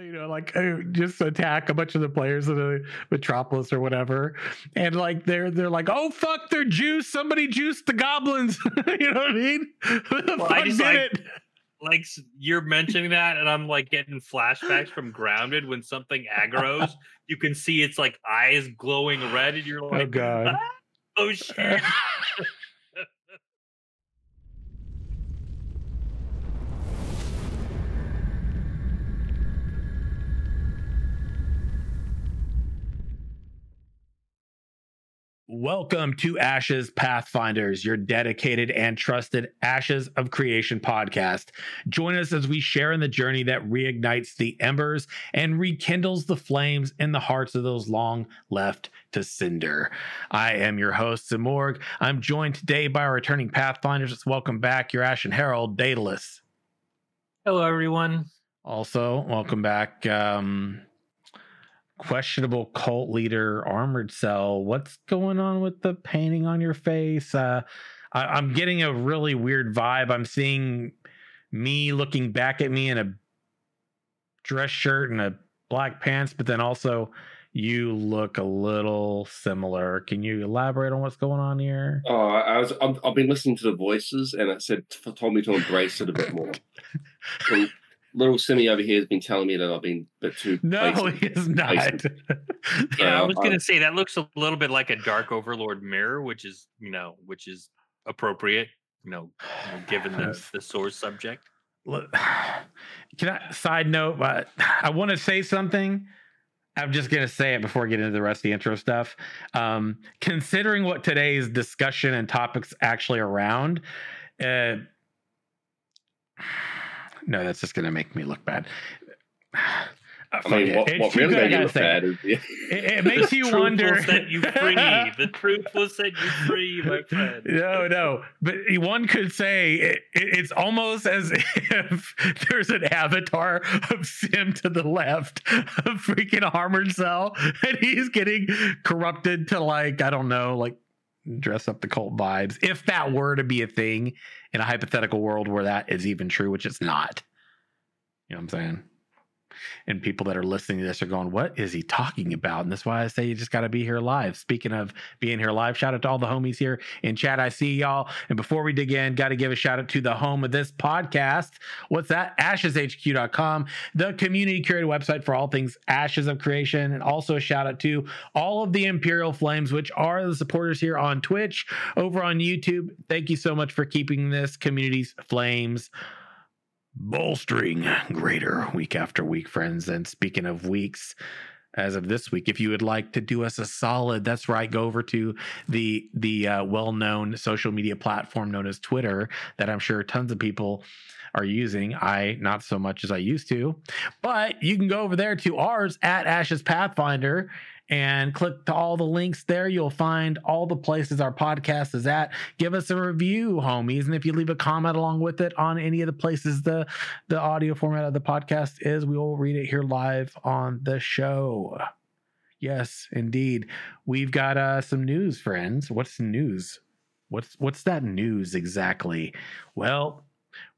you know, like just attack a bunch of the players of the Metropolis or whatever, and like they're they're like, oh fuck, they're juice. Somebody juiced the goblins. you know what I mean? Well, fuck I just did like- it? like you're mentioning that, and I'm like getting flashbacks from Grounded when something aggroes. You can see its like eyes glowing red, and you're like, oh god. "Ah, oh shit. Welcome to Ashes Pathfinders, your dedicated and trusted Ashes of Creation podcast. Join us as we share in the journey that reignites the embers and rekindles the flames in the hearts of those long left to cinder. I am your host, Simurgh. I'm joined today by our returning Pathfinders. Let's welcome back your Ashen Herald, Daedalus. Hello, everyone. Also, welcome back. Um, questionable cult leader, armored cell. What's going on with the painting on your face? Uh, I, I'm getting a really weird vibe. I'm seeing me looking back at me in a dress shirt and a black pants, but then also you look a little similar. Can you elaborate on what's going on here? Oh, I I was. I've, I've been listening to the voices, and it said told me to embrace it a bit more. little Simi over here has been telling me that I've been a bit too. No, basic. he is not. Yeah, I was uh, gonna say that looks a little bit like a Dark Overlord mirror, which is you know, which is appropriate, you know, given the the source subject. Look, Can I side note? Uh, I want to say something. I'm just gonna say it before I get into the rest of the intro stuff. Um, considering what today's discussion and topics actually around, uh, no, that's just gonna make me look bad. Uh, I mean, what, what really made you look bad is yeah. It, it makes you wonder. that you free. The truth will set you free, my friend. No, no. But one could say it, it- it's almost as if there's an avatar of Sim to the left, a freaking armored cell, and he's getting corrupted to like, I don't know, like dress up the cult vibes. If that were to be a thing in a hypothetical world where that is even true, which it's not. You know what I'm saying? And people that are listening to this are going, "What is he talking about?" And that's why I say you just got to be here live. Speaking of being here live, shout out to all the homies here in chat. I see y'all. And before we dig in, got to give a shout out to the home of this podcast. What's that? AshesHQ.com, the community curated website for all things Ashes of Creation, and also a shout out to all of the Imperial Flames, which are the supporters here on Twitch, over on YouTube. Thank you so much for keeping this community's flames bolstering greater week after week, friends. And speaking of weeks, as of this week, if you would like to do us a solid, that's right, go over to the the uh, well-known social media platform known as Twitter that I'm sure tons of people are using. I not so much as I used to, but you can go over there to ours at Ashes Pathfinder and click to all the links there. You'll find all the places our podcast is at. Give us a review, homies, and if you leave a comment along with it on any of the places the the audio format of the podcast is, we will read it here live on the show. Yes, indeed. We've got uh, some news, friends. What's the news? What's what's that news exactly? Well,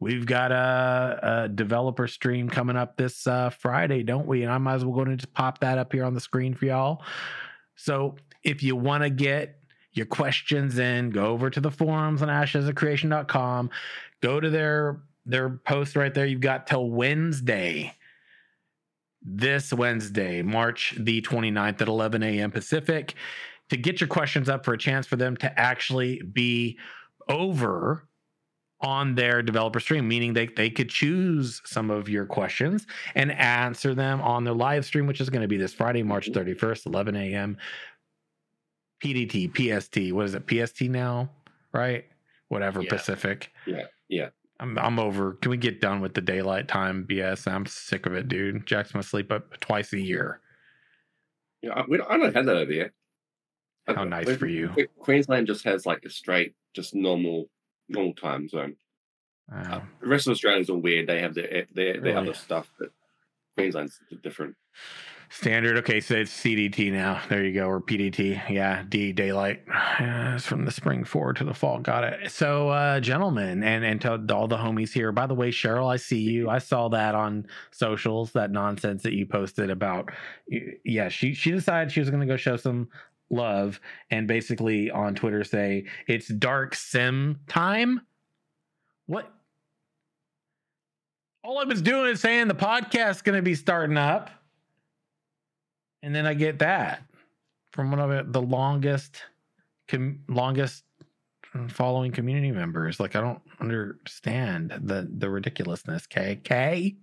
we've got a, a developer stream coming up this uh, Friday, don't we? And I might as well go and just pop that up here on the screen for y'all. So if you want to get your questions in, go over to the forums on ashesofcreation.com. Go to their their post right there. You've got till Wednesday. This Wednesday, March the 29th at 11 a.m. Pacific, to get your questions up for a chance for them to actually be over on their developer stream, meaning they, they could choose some of your questions and answer them on their live stream, which is going to be this Friday, March mm-hmm. 31st, 11 a.m. PDT, PST. What is it? PST now, right? Whatever, Yeah. Pacific. Yeah, yeah. I'm I'm over. Can we get done with the daylight time BS? I'm sick of it, dude. Jack's gonna sleep up twice a year. Yeah, I, we don't, I don't have that over here. How nice We- for you. Queensland just has like a straight, just normal, normal time zone. Uh, The rest of Australia's all weird. They have their their, their Really? other stuff, but Queensland's different. Standard. Okay, so it's CDT now. There you go, or PDT. Yeah, D daylight. Uh, it's from the spring forward to the fall. Got it. So, uh, gentlemen, and and to all the homies here. By the way, Cheryl, I see you. I saw that on socials. That nonsense that you posted about. Yeah, she she decided she was going to go show some love, and basically on Twitter say it's dark sim time. What? All I was doing is saying the podcast's going to be starting up and then I get that from one of the longest, com- longest following community members. Like I don't understand the the ridiculousness. K K.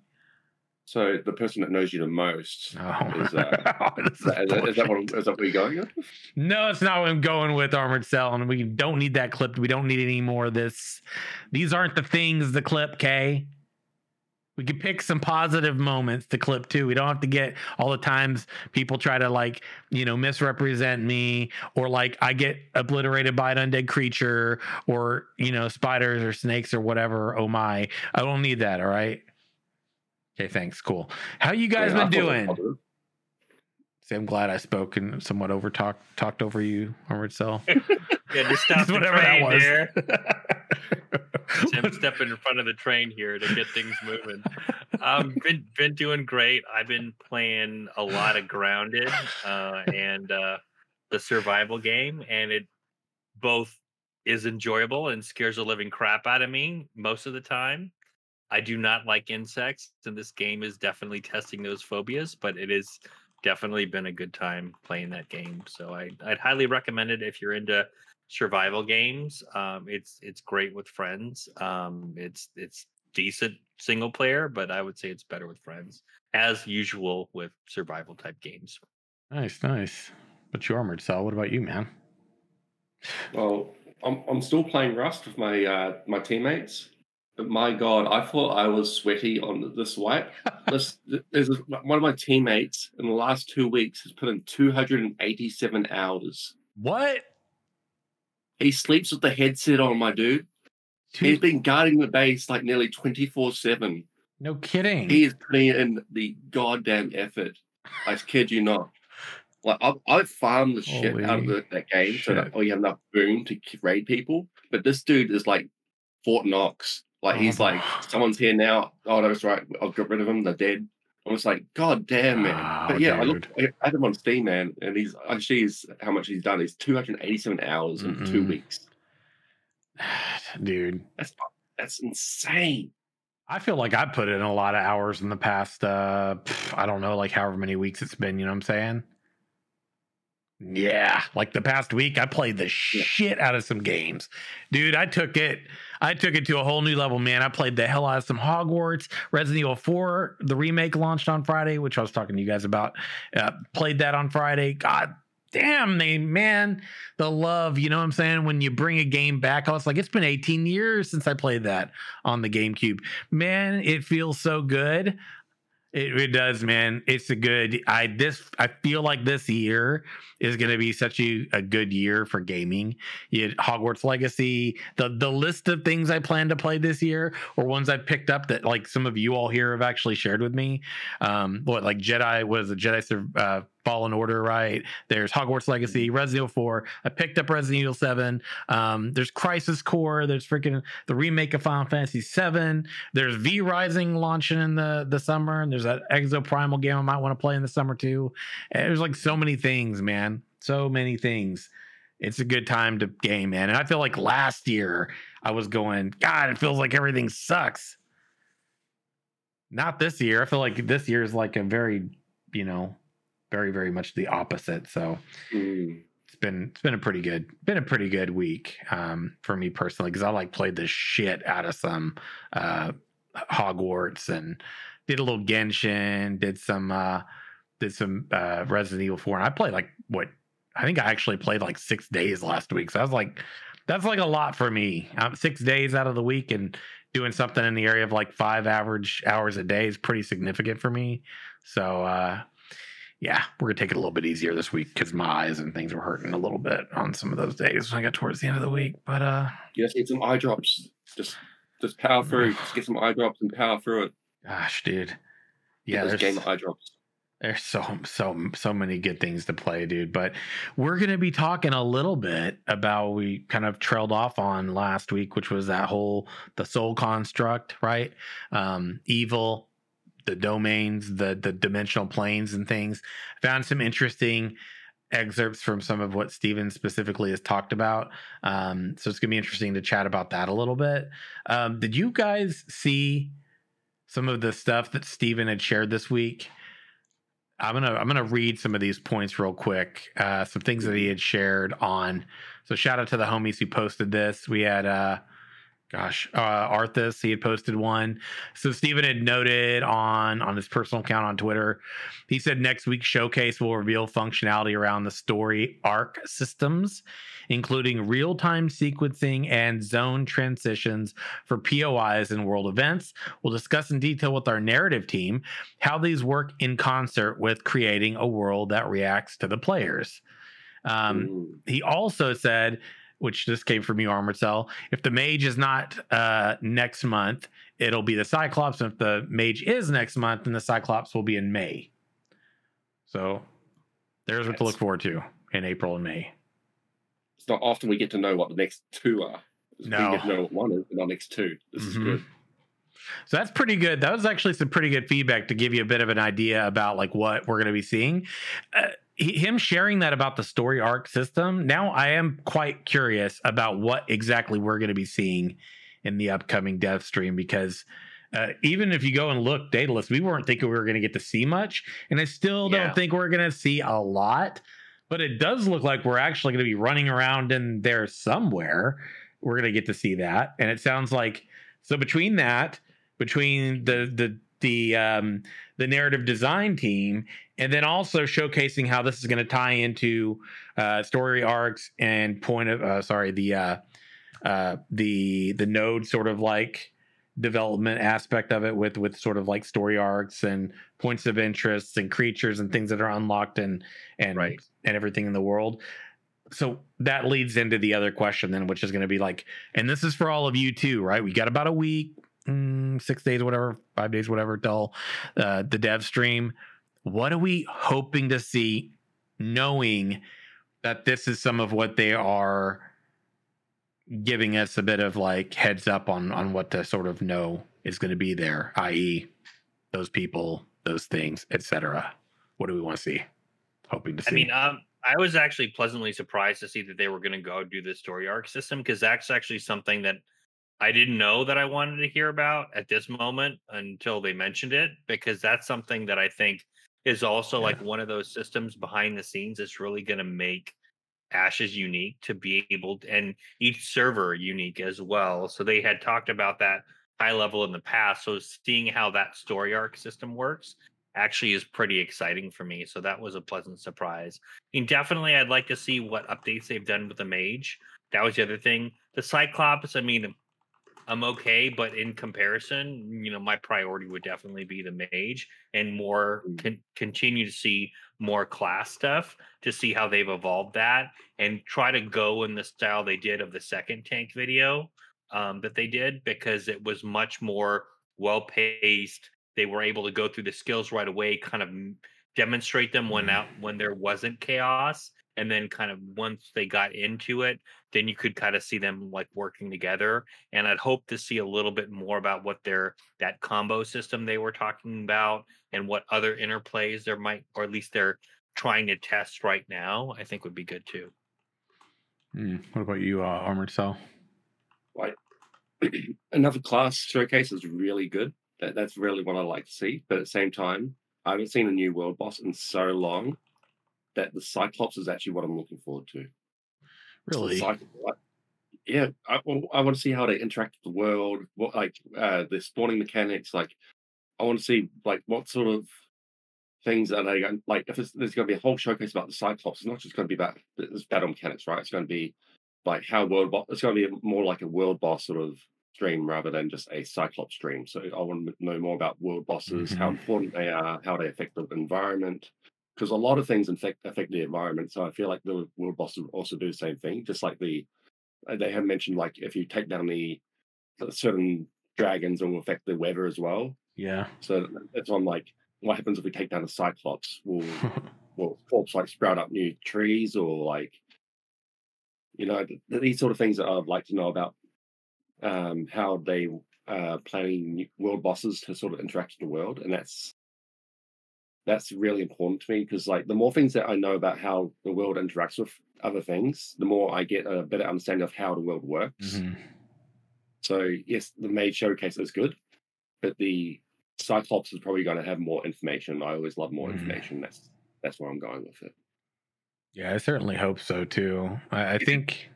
So the person that knows you the most Oh, is, uh, is, that, is, that, is that what is that what you're going with? No, it's not what I'm going with Armored Cell, and we don't need that clipped. We don't need any more of this. These aren't the things the clip, K. We can pick some positive moments to clip too. We don't have to get all the times people try to like, you know, misrepresent me or like I get obliterated by an undead creature or, you know, spiders or snakes or whatever. Oh my. I don't need that. All right. Okay, thanks. Cool. How you guys Yeah, been thought it was doing? positive. See, I'm glad I spoke and somewhat over talked talked over you, Armored Cell. Yeah, just stop the Whatever that was. there. Tim stepping in front of the train here to get things moving. Um, been been doing great. I've been playing a lot of Grounded uh, and uh, the survival game, and it both is enjoyable and scares the living crap out of me most of the time. I do not like insects, and this game is definitely testing those phobias. But it is definitely been a good time playing that game. So I, I'd highly recommend it if you're into survival games. Um, it's it's great with friends. Um, it's it's decent single player, but I would say it's better with friends, as usual with survival type games. nice, nice. But you Armored Cell, what about you, man? Well, I'm I'm still playing Rust with my uh, my teammates. My God, I thought I was sweaty on this wipe. This, there's a, one of my teammates in the last two weeks has put in 287 hours. What? He sleeps with the headset on, my dude. He's been guarding the base like nearly 24 7. no kidding. He is putting in the goddamn effort. I kid you not. Like I've, I've farmed the shit out of the, that game so that oh you have enough boom to raid people. But this dude is like Fort Knox. Like he's Oh. like someone's here now. Oh, that's right. I'll get rid of him. They're dead. I'm just like, God damn, man. Oh, but yeah, I look I had him on Steam, man, and he's actually is how much he's done. He's 287 hours in two weeks. Dude, That's that's insane. I feel like I put in a lot of hours in the past uh I don't know, like however many weeks it's been, you know what I'm saying? Yeah, like the past week I played the shit out of some games. Dude, I took it I took it to a whole new level, man. I played the hell out of some Hogwarts, Resident Evil 4, the remake launched on Friday, which I was talking to you guys about. Uh, played that on Friday. God damn, they man, the love, you know what I'm saying? When you bring a game back, I was like, it's been 18 years since I played that on the GameCube. Man, it feels so good. It, it does, man. It's a good. I this. I feel like this year is going to be such a, a good year for gaming. You Hogwarts Legacy. The the list of things I plan to play this year, or ones I've picked up that like some of you all here have actually shared with me. Um, what like Jedi was a Jedi uh, Fallen Order, right? There's Hogwarts Legacy, Resident Evil 4. I picked up Resident Evil 7. Um, there's Crisis Core. There's freaking the remake of Final Fantasy 7. There's V Rising launching in the the summer, and there's that Exoprimal game I might want to play in the summer too. And there's like so many things, man. So many things. It's a good time to game, man. And I feel like last year I was going, God, it feels like everything sucks. Not this year. I feel like this year is like a very, you know, very, very much the opposite. So Mm. it's been it's been a pretty good been a pretty good week um for me personally because I like played the shit out of some uh Hogwarts and did a little Genshin, did some uh did some uh Resident Evil 4 and I played like what I think I actually played like 6 days last week. So I was like that's like a lot for me. Um, 6 days out of the week and doing something in the area of like 5 average hours a day is pretty significant for me. So uh yeah, we're gonna take it a little bit easier this week because my eyes and things were hurting a little bit on some of those days when I got towards the end of the week. But uh, You just need some eye drops. Just just power through. Just get some eye drops and power through it. gosh, dude, yeah, there's game eye drops. There's so so so many good things to play, dude. But we're gonna be talking a little bit about we kind of trailed off on last week, which was that whole the soul construct, right? Um, evil, the domains, the the dimensional planes and things. Found some interesting excerpts from some of what Steven specifically has talked about. Um, so it's gonna be interesting to chat about that a little bit. Um, did you guys see some of the stuff that Steven had shared this week? I'm gonna I'm gonna read some of these points real quick. Uh, some things that he had shared on. So shout out to the homies who posted this. We had uh, gosh, uh, Arthas, he had posted one. So Steven had noted on on his personal account on Twitter, he said next week's showcase will reveal functionality around the story arc systems, including real-time sequencing and zone transitions for POIs and world events. We'll discuss in detail with our narrative team how these work in concert with creating a world that reacts to the players. Um, he also said which this came from you, Armored Cell. If the mage is not uh, next month, it'll be the Cyclops. And if the mage is next month, then the Cyclops will be in May. So there's what to look forward to in April and May. It's not often we get to know what the next two are. No. We get to know what one is, but not next two. This is Mhm. good. So that's pretty good. That was actually some pretty good feedback to give you a bit of an idea about like what we're going to be seeing. Uh, he, him sharing that about the story arc system. Now I am quite curious about what exactly we're going to be seeing in the upcoming dev stream because uh, even if you go and look Daedalus, we weren't thinking we were going to get to see much, and I still don't think we're going to see a lot. But it does look like we're actually going to be running around in there somewhere. We're going to get to see that, and it sounds like so between that, between the the the um, the narrative design team, and then also showcasing how this is going to tie into uh, story arcs and point of uh, sorry the uh, uh, the the node sort of like development aspect of it with with sort of like story arcs and points of interest and creatures and things that are unlocked and and Right. and everything in the world. So that leads into the other question then which is going to be like and this is for all of you too right? We got about a week mm, six days whatever five days whatever till uh, the dev stream what are we hoping to see knowing that this is some of what they are giving us a bit of like heads up on on what to sort of know is going to be there i.e those people those things etc what do we want to see hoping to see I mean, um, I was actually pleasantly surprised to see that they were going to go do the story arc system because that's actually something that I didn't know that I wanted to hear about at this moment until they mentioned it because that's something that I think is also Yeah. like one of those systems behind the scenes that's really going to make Ashes unique to be able to, and each server unique as well. So they had talked about that high level in the past. So seeing how that story arc system works actually is pretty exciting for me. So that was a pleasant surprise. I mean, definitely, I'd like to see what updates they've done with the mage. That was the other thing. The Cyclops, I mean, I'm okay, but in comparison, you know, my priority would definitely be the mage and more Mm. con- continue to see more class stuff to see how they've evolved that and try to go in the style they did of the second tank video um, that they did because it was much more well paced. They were able to go through the skills right away, kind of demonstrate them when Mhm. out when there wasn't chaos, and then kind of once they got into it, then you could kind of see them like working together. And I'd hope to see a little bit more about what their that combo system they were talking about and what other interplays there might, or at least they're trying to test right now. I think would be good too. Hmm, what about you uh, armored cell Another class showcase is really good. That, that's really what I like to see. But at the same time, I haven't seen a new world boss in so long that the Cyclops is actually what I'm looking forward to. Really yeah, I, I want to see how they interact with the world. What like uh, the spawning mechanics. Like, I want to see like what sort of things are they going like. If it's, there's going to be a whole showcase about the Cyclops, it's not just going to be about this battle mechanics, right? It's going to be like how world boss. It's going to be more like a world boss sort of stream rather than just a Cyclops stream. So I want to know more about world bosses, how Mhm. important they are, how they affect the environment. Because a lot of things affect affect the environment. So I feel like the world bosses also do the same thing, just like the uh, they have mentioned like if you take down the the certain dragons, it will affect the weather as well. yeah So that's on like, what happens if we take down a Cyclops? Will will corpse like sprout up new trees or like you know th- these sort of things that I'd like to know about um, how they uh, planning world bosses to sort of interact with the world, and that's that's really important to me because like the more things that I know about how the world interacts with other things, the more I get a better understanding of how the world works. Mhm. So yes, the Mage Showcase is good, but the Cyclops is probably going to have more information. I always love more Mhm. information. That's that's where I'm going with it. Yeah, I certainly hope so too. I, I think,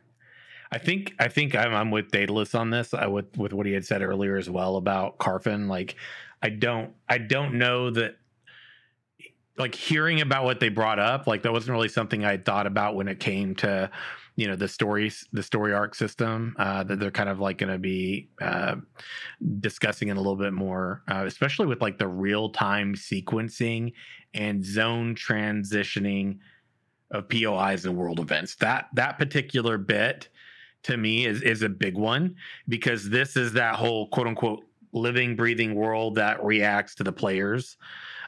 I think, I think I'm, I'm with Daedalus on this. I with with what he had said earlier as well about Carphin. Like, I don't, I don't know that. Like hearing about what they brought up, like that wasn't really something I thought about when it came to, you know, the stories, the story arc system uh, that they're kind of like going to be uh, discussing in a little bit more, uh, especially with like the real time sequencing and zone transitioning of POIs and world events. That that particular bit to me is is a big one because this is that whole quote unquote living breathing world that reacts to the players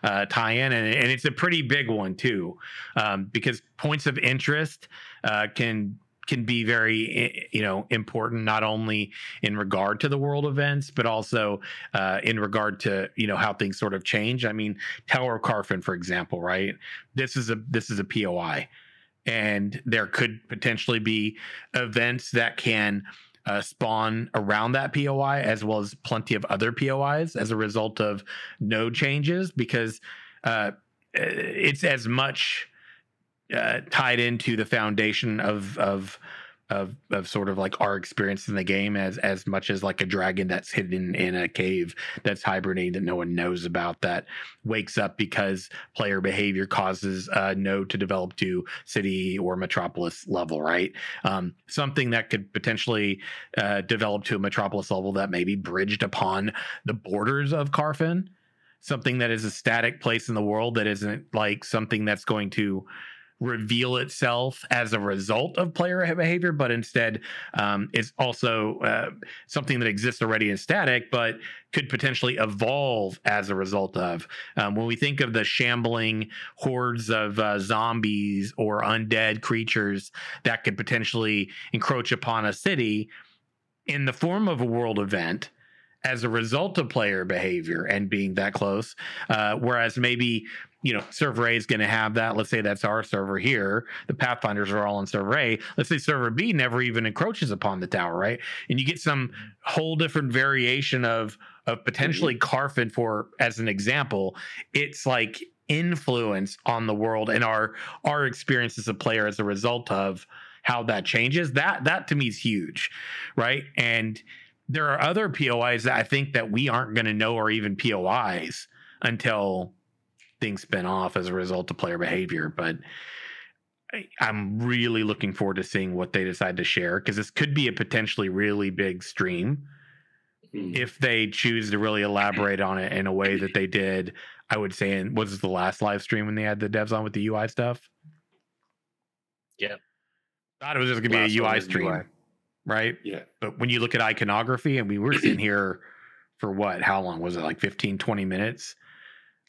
uh, tie-in and, and it's a pretty big one too um, because points of interest uh, can can be very you know important not only in regard to the world events but also uh, in regard to you know how things sort of change. I mean tower of carphin for example right? This is a this is a poi and there could potentially be events that can uh, spawn around that POI as well as plenty of other POIs as a result of node changes because uh, it's as much uh, tied into the foundation of of of of sort of like our experience in the game as as much as like a dragon that's hidden in a cave that's hibernating that no one knows about that wakes up because player behavior causes a node to develop to city or metropolis level right? Um, something that could potentially uh, develop to a metropolis level that may be bridged upon the borders of carphin something that is a static place in the world that isn't like something that's going to reveal itself as a result of player behavior, but instead um, is also uh, something that exists already in static, but could potentially evolve as a result of. Um, when we think of the shambling hordes of uh, zombies or undead creatures that could potentially encroach upon a city in the form of a world event as a result of player behavior and being that close. Uh, whereas maybe, you know, server A is going to have that. Let's say that's our server here. The Pathfinders are all on server A. Let's say server B never even encroaches upon the tower, right? And you get some whole different variation of of potentially Carphin for as an example. It's like influence on the world and our our experience as a player as a result of how that changes. That that to me is huge, right? And there are other POIs that I think that we aren't going to know are even POIs until things spin off as a result of player behavior. But I, I'm really looking forward to seeing what they decide to share because this could be a potentially really big stream Mm. if they choose to really elaborate on it in a way that they did. I would say in was this the last live stream when they had the devs on with the UI stuff. Yeah. Thought it was just gonna Last be a UI stream, UI. Right? Yeah. But when you look at iconography, and we were sitting here for what? How long was it? Like 15, 20 minutes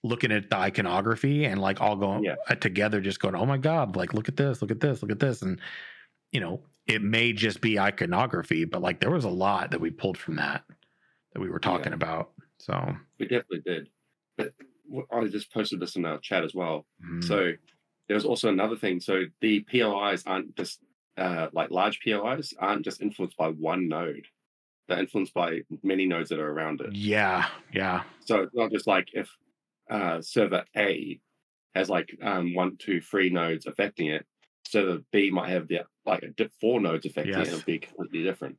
looking at the iconography and like all going Yeah. uh, together, just going, oh my God, like look at this, look at this, look at this. And, you know, it may just be iconography, but like there was a lot that we pulled from that that we were talking Yeah. about. So, We definitely did. But I just posted this in our chat as well. mm, So there was also another thing. So the POIs aren't just uh, like large POIs aren't just influenced by one node. They're influenced by many nodes that are around it. yeah, yeah, So it's not just like if uh, server A has like um, one, two, three nodes affecting it, server B might have the like four nodes affecting it. Yes. It'll be completely different.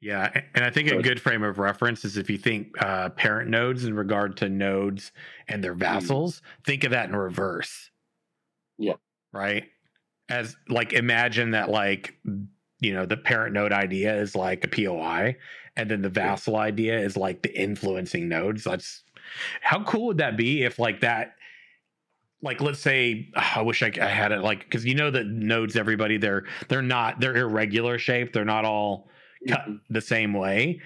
yeah. And I think a good frame of reference is if you think uh, parent nodes in regard to nodes and their vassals, think of that in reverse. Yeah. Right. As like imagine that like you know the parent node idea is like a POI, and then the vassal idea is like the influencing nodes. That's how cool would that be if like that like let's say I wish I, I had it like because you know that nodes everybody they're they're not they're irregular shape they're not all cut Mhm. the same way.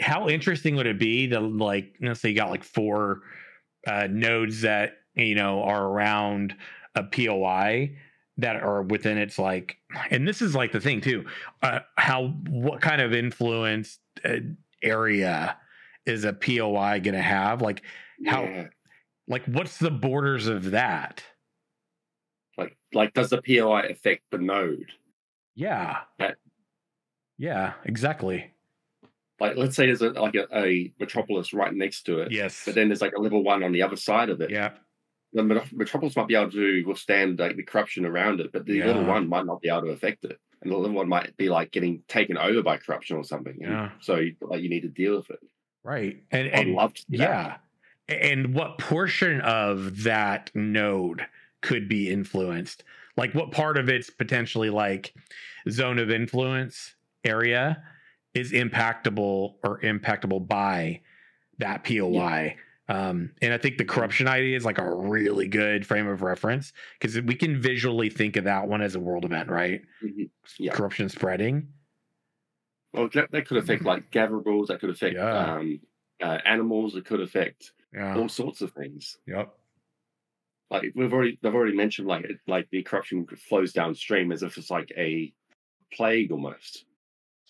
How interesting would it be to like let's say you got like four uh, nodes that you know are around a POI that are within its like, and this is like the thing too, uh, how what kind of influence uh, area is a POI going to have? Like how, Yeah. like what's the borders of that? Like, like, does the POI affect the node? Yeah. That- yeah, exactly. Like, let's say there's a, like a, a metropolis right next to it, Yes. but then there's like a level one on the other side of it. yeah. The metropolis might be able to withstand like the corruption around it, but the Yeah. one might not be able to affect it, and the level one might be like getting taken over by corruption or something. Yeah. So, you- like, you need to deal with it. Right. And, I'd and love to see that. yeah. And what portion of that node could be influenced? Like what part of it's potentially like zone of influence area is impactable or impactable by that POI? Um, and I think the corruption idea is like a really good frame of reference because we can visually think of that one as a world event, right? Mhm. Yeah. Corruption spreading. Well, that, that could affect like gatherables. That could affect Mm-hmm. Yeah. um, uh, animals. It could affect Yeah. all sorts of things. Yep. Like we've already, they've already mentioned, like it- like the corruption flows downstream as if it's like a plague almost.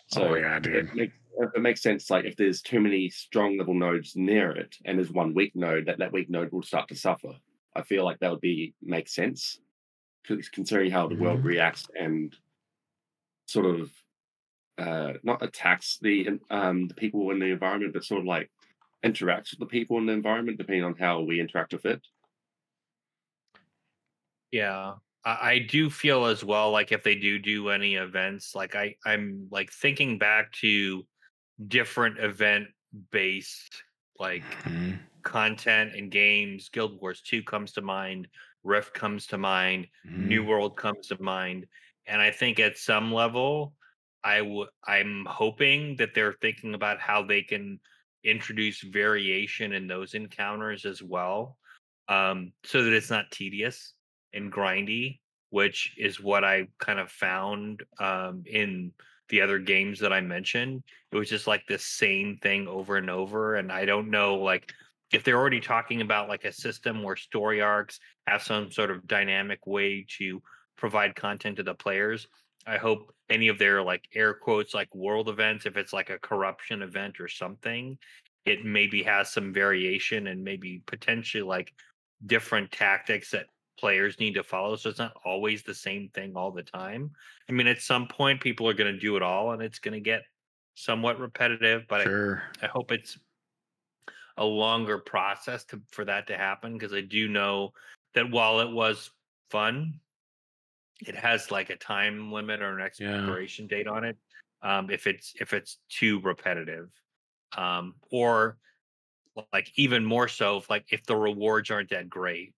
So oh yeah, dude. it makes it makes sense. Like if there's too many strong level nodes near it, and there's one weak node, that that weak node will start to suffer. I feel like that would be make sense, considering how the world Mhm. reacts and sort of uh not attacks the um the people in the environment, but sort of like interacts with the people in the environment depending on how we interact with it. Yeah. I, I do feel as well like if they do do any events, like I I'm like thinking back to different event based like Mhm. content and games. Guild Wars 2 comes to mind, Rift comes to mind, New World comes to mind, and I think at some level I w- I'm hoping that they're thinking about how they can introduce variation in those encounters as well. Um so that it's not tedious and grindy, which is what I kind of found um, in the other games that I mentioned. It was just like the same thing over and over, and I don't know like if they're already talking about like a system where story arcs have some sort of dynamic way to provide content to the players. I hope any of their like air quotes like world events, if it's like a corruption event or something, it maybe has some variation and maybe potentially like different tactics that players need to follow so it's not always the same thing all the time. I mean at some point people are going to do it all and it's going to get somewhat repetitive but Sure. I, I hope it's a longer process to for that to happen because i do know that while it was fun it has like a time limit or an expiration date on it um if it's if it's too repetitive. Um or like even more so if like if the rewards aren't that great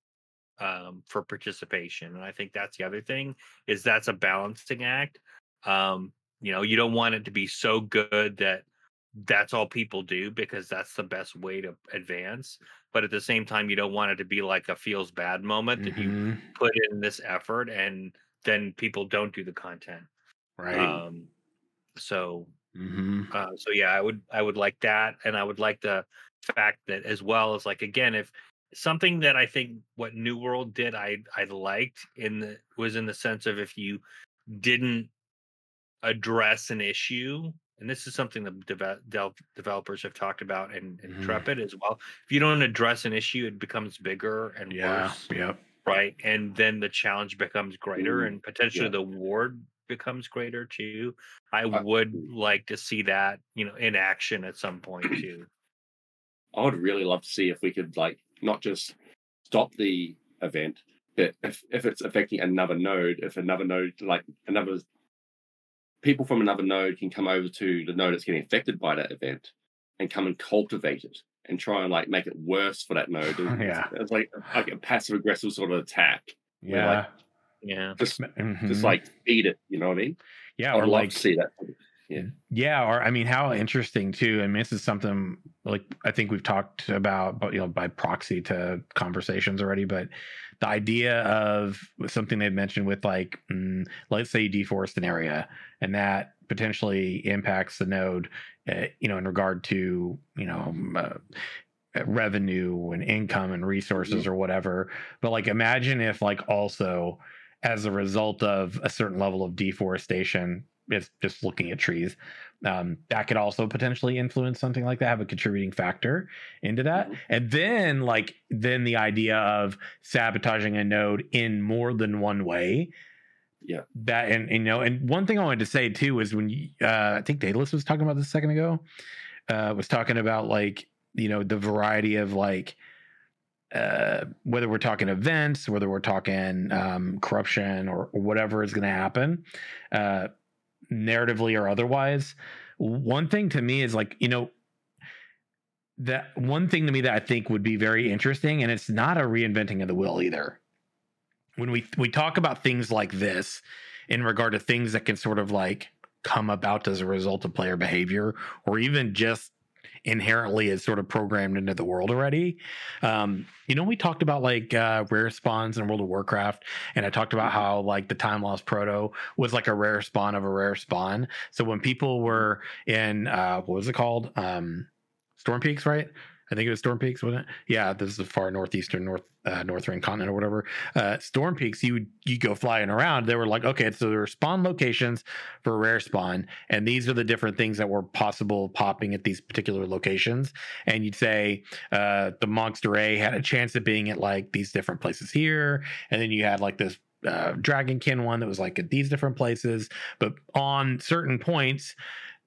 um for participation and i think that's the other thing is that's a balancing act um you know you don't want it to be so good that that's all people do because that's the best way to advance but at the same time you don't want it to be like a feels bad moment that you Mhm. put in this effort and then people don't do the content Right. um so hmm uh, so yeah, I would I would like that, and I would like the fact that as well as like again, if something that I think what New World did, I I liked in the was in the sense of if you didn't address an issue, and this is something that deve- developers have talked about in, in Mhm. Intrepid as well. If you don't address an issue, it becomes bigger and Yeah. worse Yep. right and then the challenge becomes greater Mm, and potentially yeah. the ward becomes greater too i Uh, would like to see that you know in action at some point too I would really love to see if we could like not just stop the event, but if if it's affecting another node, if another node like another people from another node can come over to the node that's getting affected by that event and come and cultivate it and try and like make it worse for that node. And Yeah. It's, it's like like a passive aggressive sort of attack. Yeah. like, yeah Just Mhm. just like feed it, you know what I mean? yeah, I or would love like to see that. Yeah, or I mean, how interesting too. I mean, this is something like I think we've talked about, but you know, by proxy to conversations already. But the idea of something they've mentioned with like, mm, let's say you deforest an area, and that potentially impacts the node, uh, you know, in regard to you know. Uh, revenue and income and resources Mm-hmm. or whatever. But like, imagine if like also as a result of a certain level of deforestation, it's just looking at trees, um, that could also potentially influence something like that, have a contributing factor into that. Mhm. And then like then the idea of sabotaging a node in more than one way. Yeah. That and you know, and one thing I wanted to say too is when you, uh, I think Daedalus was talking about this a second ago, uh, was talking about like you know the variety of like uh, whether we're talking events, whether we're talking um, corruption or, or whatever is going to happen, uh, narratively or otherwise. One thing to me is like you know that one thing to me that I think would be very interesting, and it's not a reinventing of the wheel either. When we we talk about things like this in regard to things that can sort of like come about as a result of player behavior, or even just inherently is sort of programmed into the world already. Um, you know, we talked about like uh, rare spawns in World of Warcraft, and I talked about how like the Time Lost Proto was like a rare spawn of a rare spawn. So when people were in uh, what was it called? Um, Storm Peaks, right? I think it was Storm Peaks, wasn't it? Yeah, this is the far northeastern North uh, Northrend continent or whatever. Uh, Storm Peaks, you you go flying around. They were like, okay, so there are spawn locations for rare spawn, and these are the different things that were possible popping at these particular locations. And you'd say uh, the Monster A had a chance of being at like these different places here, and then you had like this uh, Dragonkin one that was like at these different places, but on certain points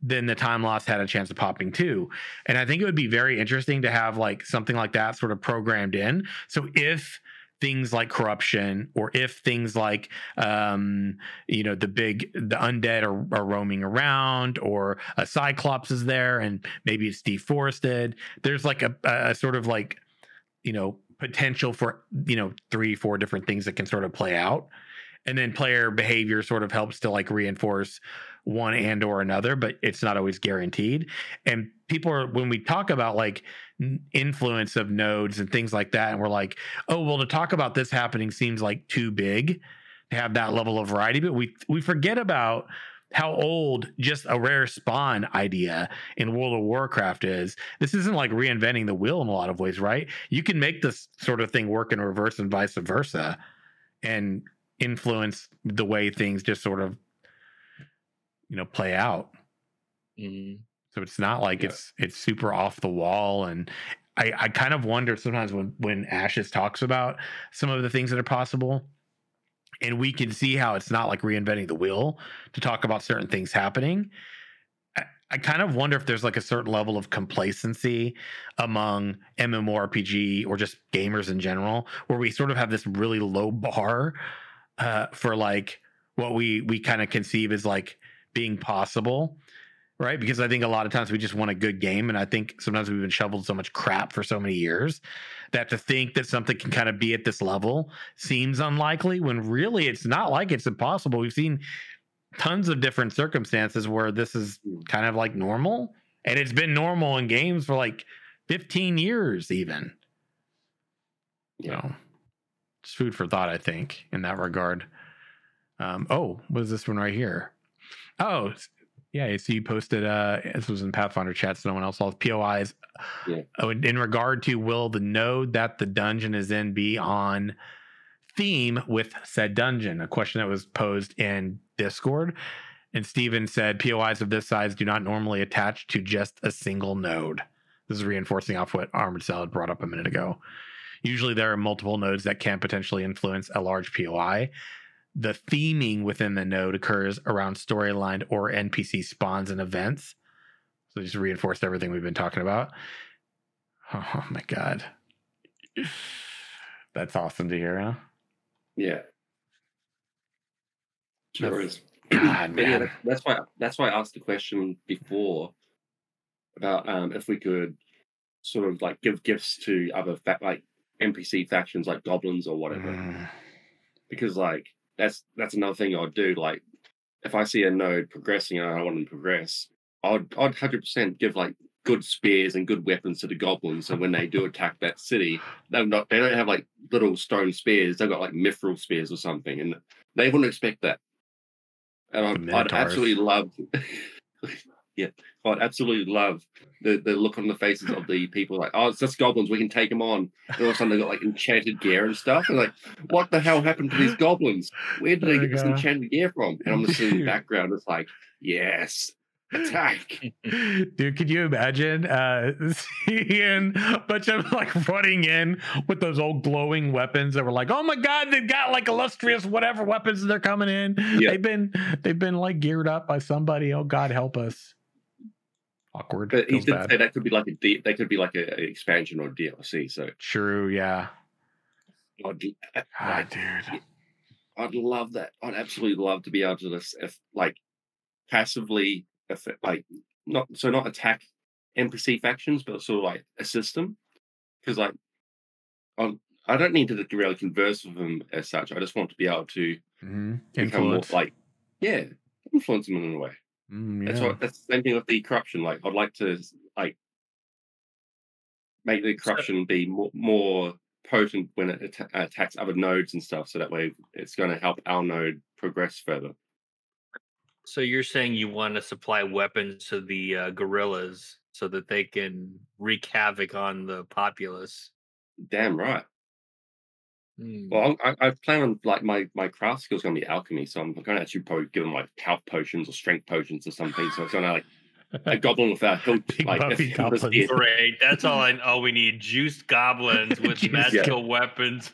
then the time loss had a chance of popping too. And I think it would be very interesting to have like something like that sort of programmed in. So if things like corruption or if things like um you know the big the undead are, are roaming around or a cyclops is there and maybe it's deforested there's like a, a sort of like you know potential for you know three four different things that can sort of play out and then player behavior sort of helps to like reinforce one and or another but it's not always guaranteed and people are when we talk about like influence of nodes and things like that and we're like oh well to talk about this happening seems like too big to have that level of variety but we we forget about how old just a rare spawn idea in World of Warcraft is. This isn't like reinventing the wheel in a lot of ways, right? You can make this sort of thing work in reverse and vice versa and influence the way things just sort of you know play out Mhm. so it's not like Yeah. it's it's super off the wall and i i kind of wonder sometimes when when ashes talks about some of the things that are possible and we can see how it's not like reinventing the wheel to talk about certain things happening I, I kind of wonder if there's like a certain level of complacency among MMORPG or just gamers in general, where we sort of have this really low bar uh, for like what we we kind of conceive as like being possible, right? Because I think a lot of times we just want a good game, and I think sometimes we've been shoveled so much crap for so many years that to think that something can kind of be at this level seems unlikely. When really it's not like it's impossible. We've seen tons of different circumstances where this is kind of like normal, and it's been normal in games for like 15 years, even. Yeah. So, it's food for thought, I think, in that regard. Um, oh, what is this one right here? Oh, yeah. So you posted. Uh, this was in Pathfinder chat, so no one else saw POIs. Yeah. Oh, in, in regard to will the node that the dungeon is in be on theme with said dungeon? A question that was posed in Discord. And Steven said POIs of this size do not normally attach to just a single node. This is reinforcing off what Armored Salad brought up a minute ago. Usually there are multiple nodes that can potentially influence a large POI. The theming within the node occurs around storyline or NPC spawns and events. So just reinforced everything we've been talking about. Oh my god. That's awesome to hear, huh? Yeah. Sure That's- is. God, But yeah, that's why that's why I asked the question before about um, if we could sort of like give gifts to other fa- like NPC factions like goblins or whatever. Mm. Because like that's that's another thing I'd do. Like if I see a node progressing and I want them to progress, I'd I'd hundred percent give like good spears and good weapons to the goblins. So when they do attack that city, they're not they don't have like little stone spears. They've got like mithril spears or something, and they wouldn't expect that. And I'd, I'd absolutely love. Yeah, I'd absolutely love the, the look on the faces of the people like, oh, it's just goblins, we can take them on. And all of a sudden they got like enchanted gear and stuff. And like, what the hell happened to these goblins? Where did they Oh, get this enchanted gear from? And I'm just sitting in the background, it's like, yes, attack. Dude, could you imagine uh seeing a bunch of like running in with those old glowing weapons that were like, oh my god, they've got like illustrious whatever weapons they're coming in. Yeah. They've been they've been like geared up by somebody. Oh God help us. Awkward. But he did bad. say that could be like a D, that could be like a, a expansion or DLC. So True, yeah. I'd, God, I'd, dude. I'd love that. I'd absolutely love to be able to just if like passively if like not so not attack NPC factions, but sort of like assist them. Because like I'm, I don't need to really converse with them as such. I just want to be able to Mhm. become more like yeah, influence them in a way. Mm, That's what that's the same thing with the corruption. Like I'd like to like make the corruption be more more potent when it atta- attacks other nodes and stuff. So that way, it's going to help our node progress further. So you're saying you want to supply weapons to the uh, guerrillas so that they can wreak havoc on the populace? Damn right. Hmm. Well, I, I plan on like my my craft skill is going to be alchemy, so I'm going to actually probably give them like health potions or strength potions or something. So it's going to like a goblin without hilt, Big like if buffy he goblins. here- Great. That's all I all we need. Juiced goblins with Juiced- magical weapons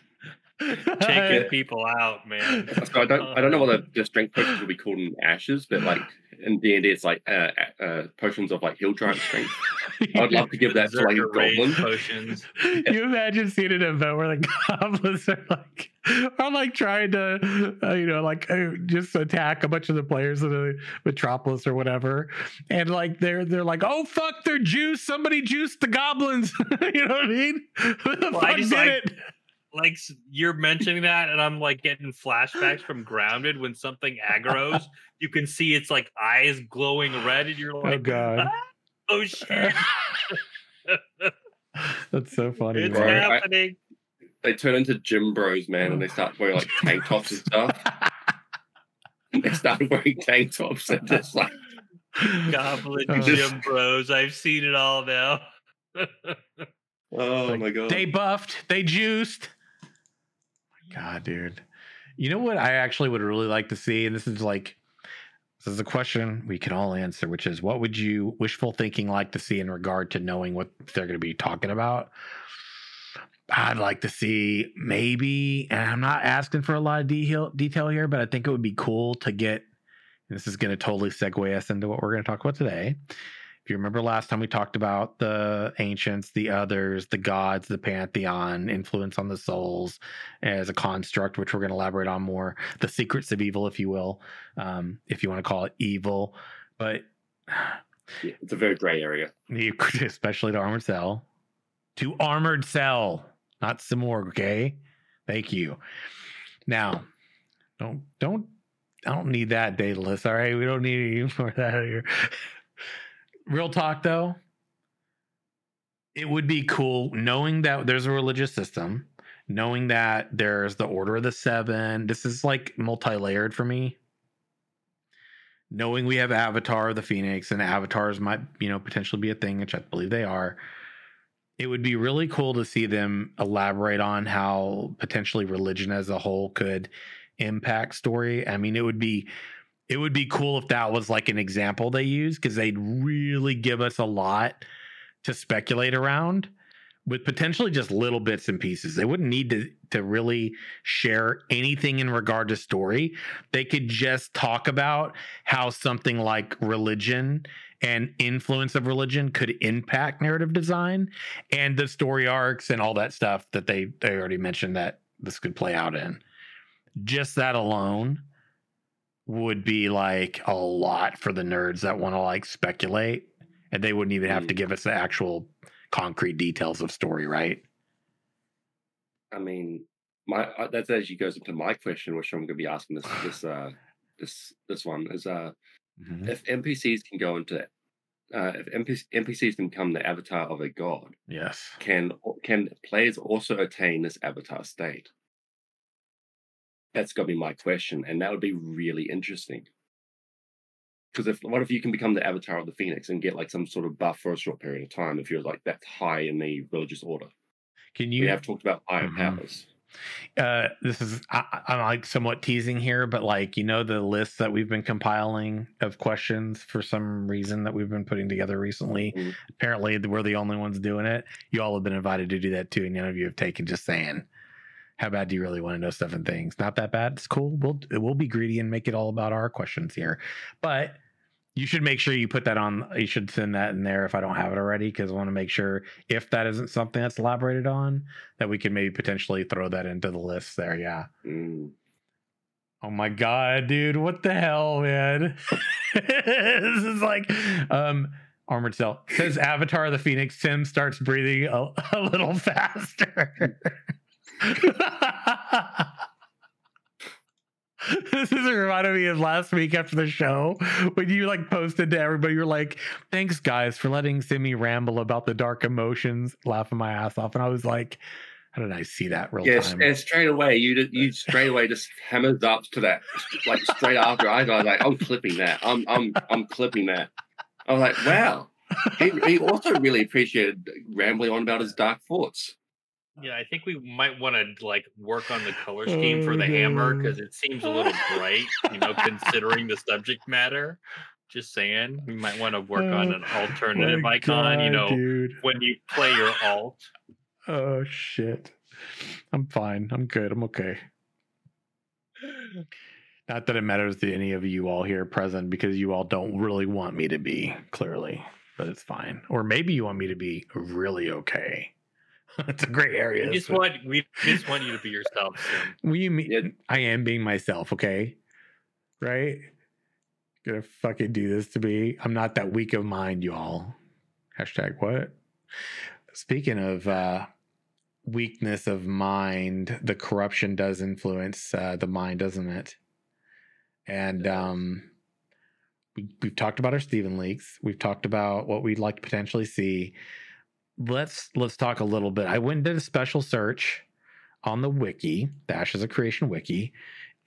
taking people out, man. So I don't I don't know what the, the strength potions will be called in ashes, but like in D and D, it's like uh, uh, potions of like hill giant strength. I'd love to give that to like a goblin. potions. you imagine seeing an event where the goblins are like are like trying to uh, you know like uh, just attack a bunch of the players in the metropolis or whatever and like they're they're like oh fuck they're juiced somebody juiced the goblins you know what i mean who the Well, I fuck just did like- it Like you're mentioning that, and I'm like getting flashbacks from Grounded when something aggroes. You can see its like eyes glowing red, and you're like, oh god "Ah, "Oh shit, that's so funny it's Right. man. I- happening!" They turn into gym bros, man, and they start wearing like tank tops and stuff. they start wearing tank tops and just like Goblin Uh, gym bros. I've seen it all now. oh Like, my god. They buffed, they juiced. God, dude. You know what I actually would really like to see? And this is like, this is a question we can all answer, which is what would you wishful thinking like to see in regard to knowing what they're going to be talking about? I'd like to see maybe, and I'm not asking for a lot of detail detail here, but I think it would be cool to get. And this is going to totally segue us into what we're going to talk about today. If you remember last time we talked about the ancients, the others, the gods, the pantheon, influence on the souls as a construct, which we're going to elaborate on more, the secrets of evil, if you will, um, if you want to call it evil. But Yeah, it's a very gray area. you could, especially to armored cell, to armored cell, not Simurgh. Okay, thank you. Now, don't don't I don't need that data list. All right, we don't need any more of that here. Real talk though, it would be cool knowing that there's a religious system, knowing that there's the Order of the Seven. This is like multi-layered for me knowing we have Avatar, the Phoenix, and avatars might, you know, potentially be a thing, which I believe they are. It would be really cool to see them elaborate on how potentially religion as a whole could impact story. I mean, it would be it would be cool if that was like an example they use because they'd really give us a lot to speculate around with potentially just little bits and pieces. They wouldn't need to to really share anything in regard to story. They could just talk about how something like religion and influence of religion could impact narrative design and the story arcs and all that stuff that they they already mentioned that this could play out in. Just that alone would be like a lot for the nerds that want to like speculate and they wouldn't even have to Mm. give us the actual concrete details of story, right? I mean, my uh, that actually goes into my question, which I'm going to be asking this this uh this this one is uh Mhm. if NPCs can go into uh, if NPCs can become the avatar of a god, Yes. can can players also attain this avatar state? That's got to be my question, and that would be really interesting. because if what if you can become the avatar of the phoenix and get like some sort of buff for a short period of time if you're like that high in the religious order? Can you? We have talked about higher Mhm. powers. uh this is I, i'm like somewhat teasing here but like you know the list that we've been compiling of questions for some reason that we've been putting together recently Mhm. apparently we're the only ones doing it you all have been invited to do that too and none of you have taken just saying how bad do you really want to know stuff and things? Not that bad it's cool. We'll we'll be greedy and make it all about our questions here. But you should make sure you put that on you should send that in there if i don't have it already because i want to make sure if that isn't something that's elaborated on that we can maybe potentially throw that into the list there yeah. Mm. oh my god dude what the hell man? This is like um armored cell. Says avatar the phoenix tim starts breathing a, a little faster this is reminding me of last week after the show when you like posted to everybody. You're like, "Thanks, guys, for letting Simi ramble about the dark emotions, laughing my ass off." And I was like, "How did I see that real Yes, time?" and straight away you you straight away just hammered up to that like straight after I was like I'm clipping that I'm I'm I'm clipping that. I was like wow. He, he also really appreciated rambling on about his dark thoughts. Yeah, I think we might want to like work on the color scheme for Oh, the hammer because mm. it seems a little bright, you know, considering the subject matter. Just saying, we might want to work on oh an alternative icon. you know, dude. when you play your alt. Oh shit. I'm fine. I'm good. I'm okay. Not that it matters to any of you all here present because you all don't really want me to be, clearly, but it's fine. Or maybe you want me to be really okay. it's a great area. We just but- want we just want you to be yourself, Sim. What you mean? Yeah. I am being myself, okay? Right? Gonna fucking do this to me. I'm not that weak of mind, y'all. Hashtag what? Speaking of uh weakness of mind, the corruption does influence uh the mind, doesn't it? And um we, we've talked about our Steven leaks. We've talked about what we'd like to potentially see. Let's let's talk a little bit. I went and did a special search on the wiki, the Ashes of Creation wiki,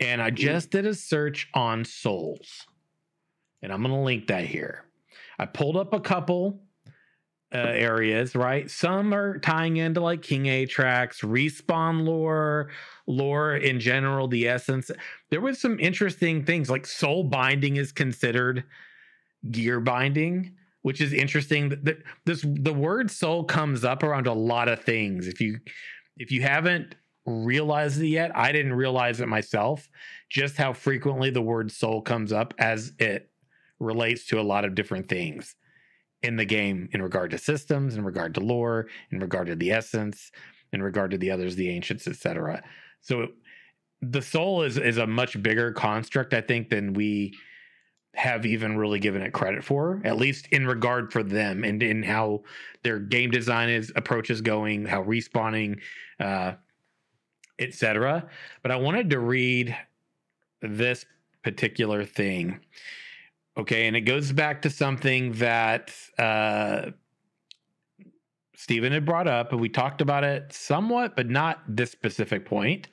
and I just did a search on souls. And I'm going to link that here. I pulled up a couple uh, areas, right? Some are tying into like King A tracks, respawn lore, lore in general, the essence. There was some interesting things like soul binding is considered gear binding, which is interesting. That this the word soul comes up around a lot of things. If you if you haven't realized it yet, I didn't realize it myself, just how frequently the word soul comes up as it relates to a lot of different things in the game in regard to systems, in regard to lore, in regard to the essence, in regard to the others, the ancients, etc. So the soul is is a much bigger construct, I think, than we have even really given it credit for, at least in regard for them and in how their game design is approach is going, how respawning, uh, etc. But I wanted to read this particular thing. Okay, and it goes back to something that uh, Steven had brought up, and we talked about it somewhat, but not this specific point.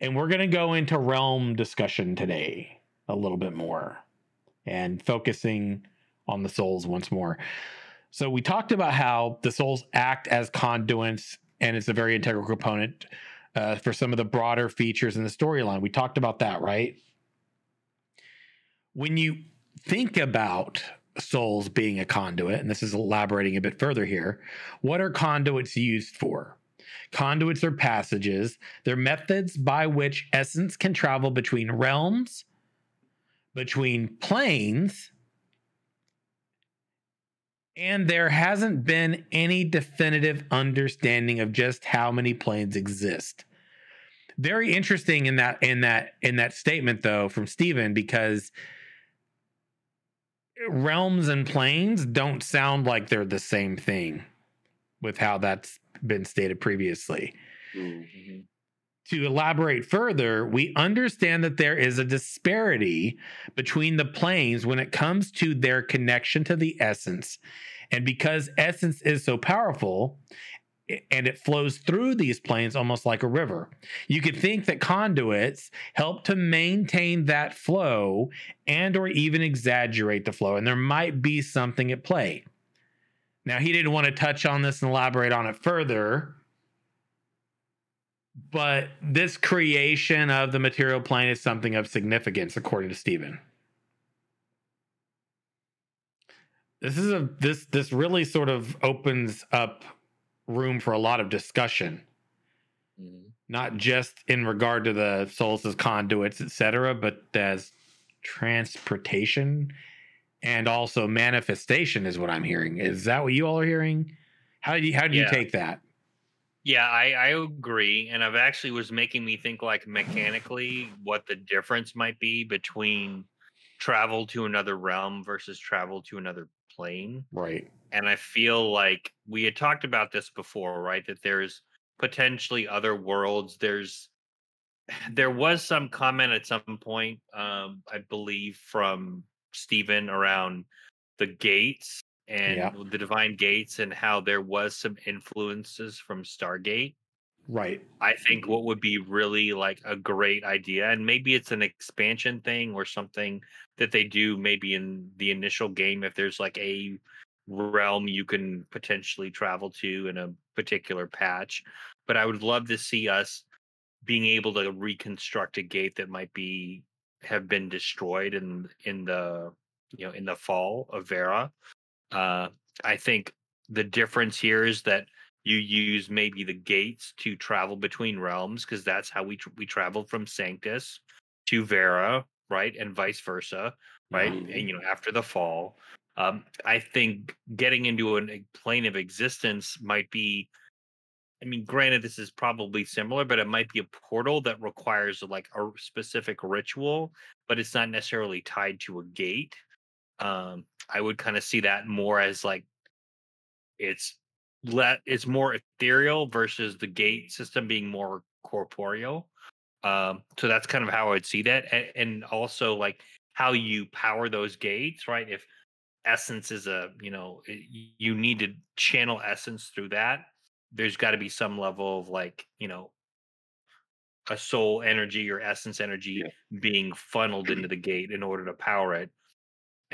And we're going to go into realm discussion today a little bit more and focusing on the souls once more. So we talked about how the souls act as conduits, and it's a very integral component uh, for some of the broader features in the storyline. We talked about that, right? When you think about souls being a conduit, and this is elaborating a bit further here, what are conduits used for? Conduits are passages, they're methods by which essence can travel between realms, between planes, and there hasn't been any definitive understanding of just how many planes exist. Very interesting in that in that in that statement though from Steven because realms and planes don't sound like they're the same thing with how that's been stated previously. Mm. To elaborate further, we understand that there is a disparity between the planes when it comes to their connection to the essence. And because essence is so powerful, and it flows through these planes almost like a river. You could think that conduits help to maintain that flow and or even exaggerate the flow and there might be something at play. Now he didn't want to touch on this and elaborate on it further, but this creation of the material plane is something of significance according to Steven. This is a this this really sort of opens up room for a lot of discussion. Mm-hmm. Not just in regard to the souls as conduits, etc., but as transportation and also manifestation is what I'm hearing. Is that what you all are hearing? How do you how do yeah. you take that? Yeah, I, I agree. And I've actually was making me think like mechanically what the difference might be between travel to another realm versus travel to another plane. Right. And I feel like we had talked about this before, right? That there's potentially other worlds. There's there was some comment at some point, um, I believe, from Steven around the gates and yeah. the divine gates and how there was some influences from Stargate. Right. I think what would be really like a great idea, and maybe it's an expansion thing or something that they do maybe in the initial game if there's like a realm you can potentially travel to in a particular patch. But I would love to see us being able to reconstruct a gate that might be have been destroyed in in the you know in the fall of Verra. Uh, I think the difference here is that you use maybe the gates to travel between realms because that's how we tr- we traveled from Sanctus to Verra, right, and vice versa, right, mm-hmm. and you know after the fall. Um, I think getting into a plane of existence might be I mean, granted, this is probably similar, but it might be a portal that requires like a specific ritual, but it's not necessarily tied to a gate. Um, I would kind of see that more as like it's let it's more ethereal versus the gate system being more corporeal. Um, so that's kind of how I would see that, and, and also like how you power those gates, right? If essence is a you know you need to channel essence through that there's got to be some level of like you know a soul energy or essence energy yeah. being funneled into the gate in order to power it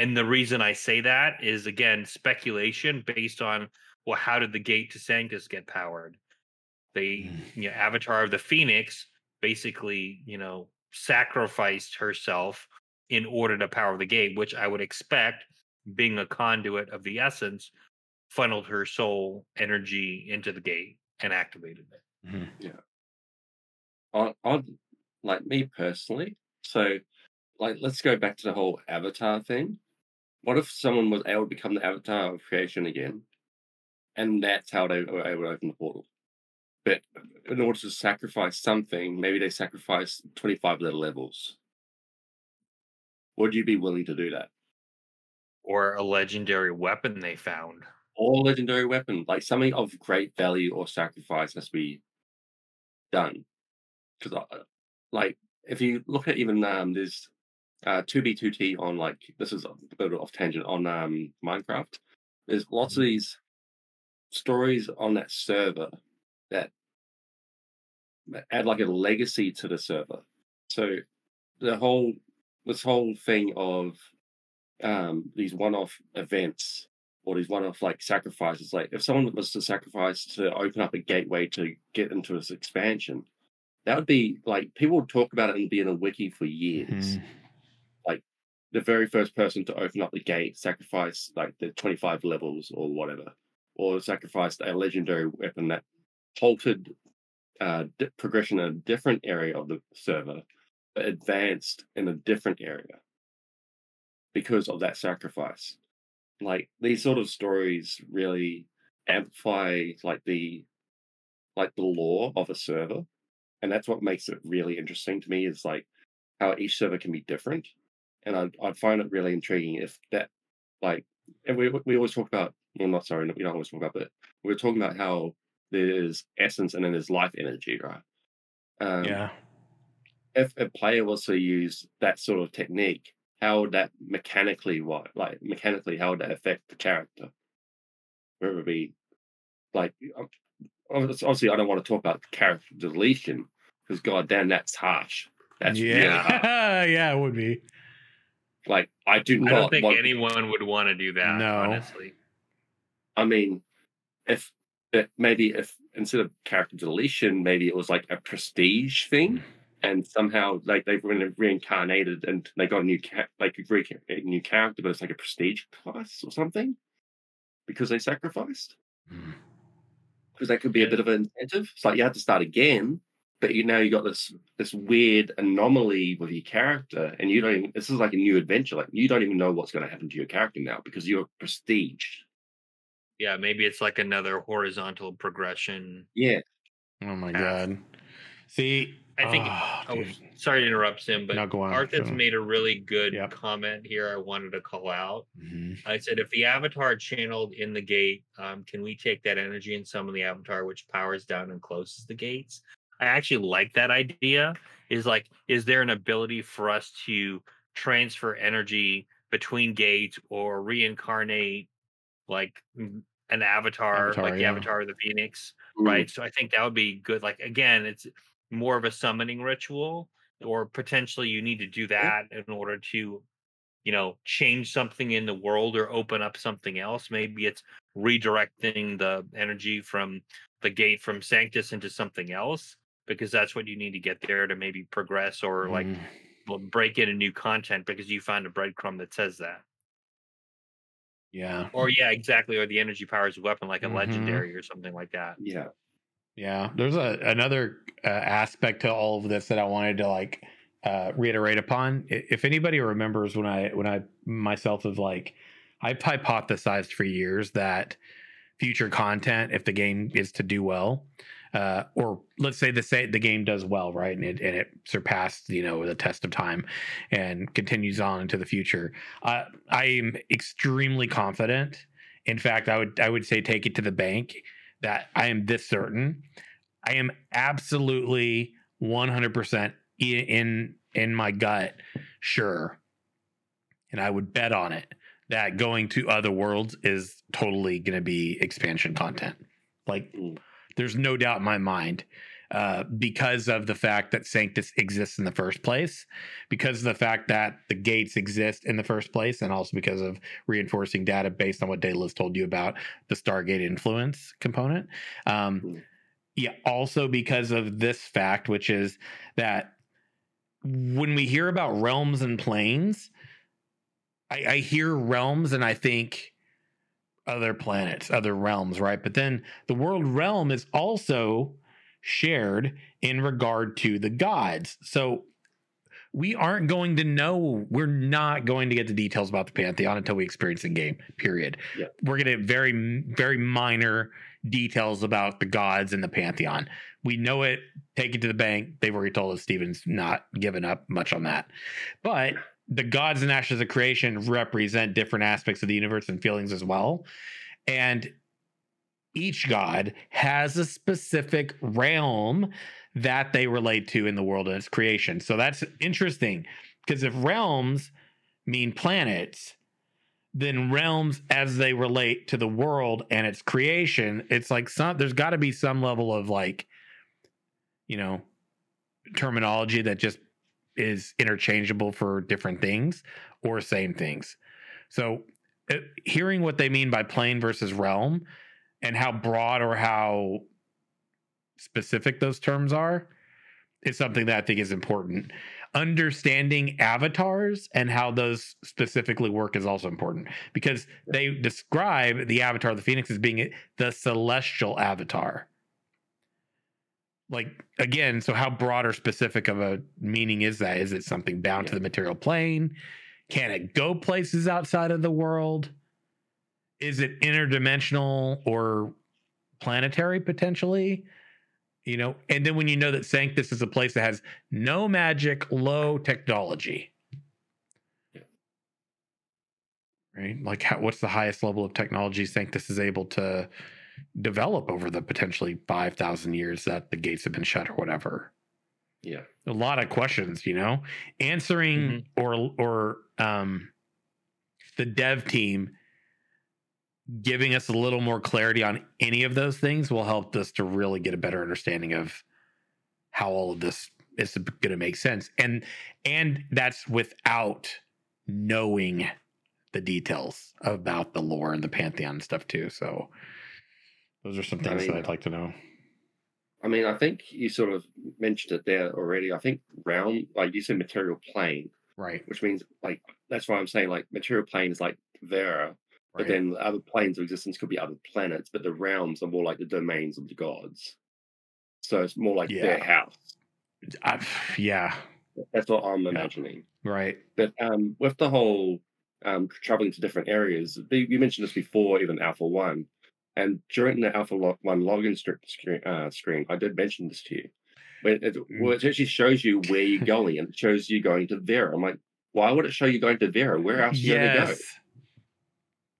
and the reason i say that is again speculation based on well how did the gate to sanctus get powered the mm. you know avatar of the phoenix basically you know sacrificed herself in order to power the gate which i would expect being a conduit of the essence funneled her soul energy into the gate and activated it. Mm-hmm. Yeah. I, I'd like me personally. So, like, let's go back to the whole avatar thing. What if someone was able to become the avatar of creation again, and that's how they were able to open the portal? But in order to sacrifice something, maybe they sacrifice 25 little levels. Would you be willing to do that? Or a legendary weapon they found or legendary weapon, like something of great value or sacrifice has to be done. Because, uh, like, if you look at even um, there's uh, 2B2T on like this is a bit off tangent on um, Minecraft. There's lots of mm-hmm. these stories on that server that add like a legacy to the server. So the whole this whole thing of um, these one-off events or these one-off like sacrifices. Like if someone was to sacrifice to open up a gateway to get into this expansion, that would be like people would talk about it and be in a wiki for years. Mm-hmm. The very first person to open up the gate sacrifice like the 25 levels or whatever, or sacrificed a legendary weapon that halted uh, di- progression in a different area of the server, but advanced in a different area because of that sacrifice. Like these sort of stories really amplify like the like the lore of a server and that's what makes it really interesting to me is like how each server can be different and i i find it really intriguing if that like and we we always talk about well not sorry we don't always talk about but we're talking about how there's essence and then there's life energy right um, yeah if a player was to use that sort of technique how would that mechanically what like mechanically how would that affect the character whether it be like obviously I don't want to talk about character deletion because god damn that's harsh. That's yeah, really harsh. yeah, it would be. Like I do I not don't think want anyone would want to do that. No. honestly. I mean, if if maybe if instead of character deletion, maybe it was like a prestige thing, and somehow like they've been reincarnated and they got a new ca- like a, re- new character, but it's like a prestige class or something because they sacrificed. Mm. Because that could be a bit of an incentive. It's like you have to start again, but you now you got this this weird anomaly with your character, and you don't. Even, this is like a new adventure. Like you don't even know what's going to happen to your character now because you're prestige. Yeah, maybe it's like another horizontal progression. Yeah, Oh my path. god. See, I think. oh, oh, sorry to interrupt, Sim, but go on, Arthur's go made a really good Yep. comment here. I wanted to call out. Mhm. I said, if the avatar channeled in the gate, um, can we take that energy and summon the avatar, which powers down and closes the gates? I actually like that idea. Is like, is there an ability for us to transfer energy between gates or reincarnate like an avatar, Avatar, like the avatar of the phoenix? Mm. right? So I think that would be good. Like again, it's more of a summoning ritual, or potentially you need to do that in order to, you know, change something in the world or open up something else. Maybe it's redirecting the energy from the gate from Sanctus into something else because that's what you need to get there to maybe progress or like Mhm. well, break into new content because you find a breadcrumb that says that. yeah, Or yeah, exactly. Or the energy powers a weapon like a Mhm. legendary or something like that. yeah. yeah. There's a another uh, aspect to all of this that I wanted to like uh, reiterate upon. If anybody remembers when I when I myself have like I've hypothesized for years that future content, if the game is to do well, uh, or let's say the say the game does well, right, and it and it surpassed you know the test of time and continues on into the future. Uh, I am extremely confident. In fact, I would I would say take it to the bank that I am this certain. I am absolutely 100% in in my gut sure and I would bet on it that going to other worlds is totally going to be expansion content. Like Mm. There's no doubt in my mind uh, because of the fact that Sanctus exists in the first place, because of the fact that the gates exist in the first place, and also because of reinforcing data based on what Daedalus told you about the Stargate influence component. Um, Mm. yeah, also because of this fact, which is that when we hear about realms and planes, I, I hear realms and I think other planets, other realms, right? But then the world realm is also shared in regard to the gods. So we aren't going to know, we're not going to get the details about the Pantheon until we experience the game, period. Yeah. We're going to get very, very minor details about the gods and the Pantheon. We know it, take it to the bank. They've already told us Steven's not given up much on that. But the gods and ashes of creation represent different aspects of the universe and feelings as well. And each god has a specific realm that they relate to in the world and its creation. So that's interesting because if realms mean planets, then realms as they relate to the world and its creation, it's like some there's got to be some level of like, you know, terminology that just is interchangeable for different things or same things. So, uh, hearing what they mean by plane versus realm and how broad or how specific those terms are is something that I think is important. Understanding avatars and how those specifically work is also important because they describe the avatar of the phoenix as being the celestial avatar like again so how broad or specific of a meaning is that? Is it something bound to the material plane? Can it go places outside of the world? Is it interdimensional or planetary potentially? You know and then when you know that sanctus is a place that has no magic low technology. Yeah. right? Like how, what's the highest level of technology sanctus is able to develop over the potentially 5000 years that the gates have been shut or whatever. Yeah. a lot of questions you know? Answering or or um the dev team giving us a little more clarity on any of those things will help us to really get a better understanding of how all of this is going to make sense. And and that's without knowing the details about the lore and the pantheon and stuff too so those are some I things mean, that i'd like to know I mean, I think you sort of mentioned it there already. I think realm, like you said, material plane, right which means like that's why I'm saying like material plane is like Verra, but right. then other planes of existence could be other planets, but the realms are more like the domains of the gods. So it's more like their house. I, yeah That's what I'm Yeah. imagining. right But um, with the whole um, traveling to different areas, you mentioned this before, even Alpha One, and during the Alpha Lo- One login stri- screen, uh, screen, I did mention this to you. But it, well, it actually shows you where you're going, and it shows you going to Verra. I'm like, why would it show you going to Verra? Where else are you going to go? yes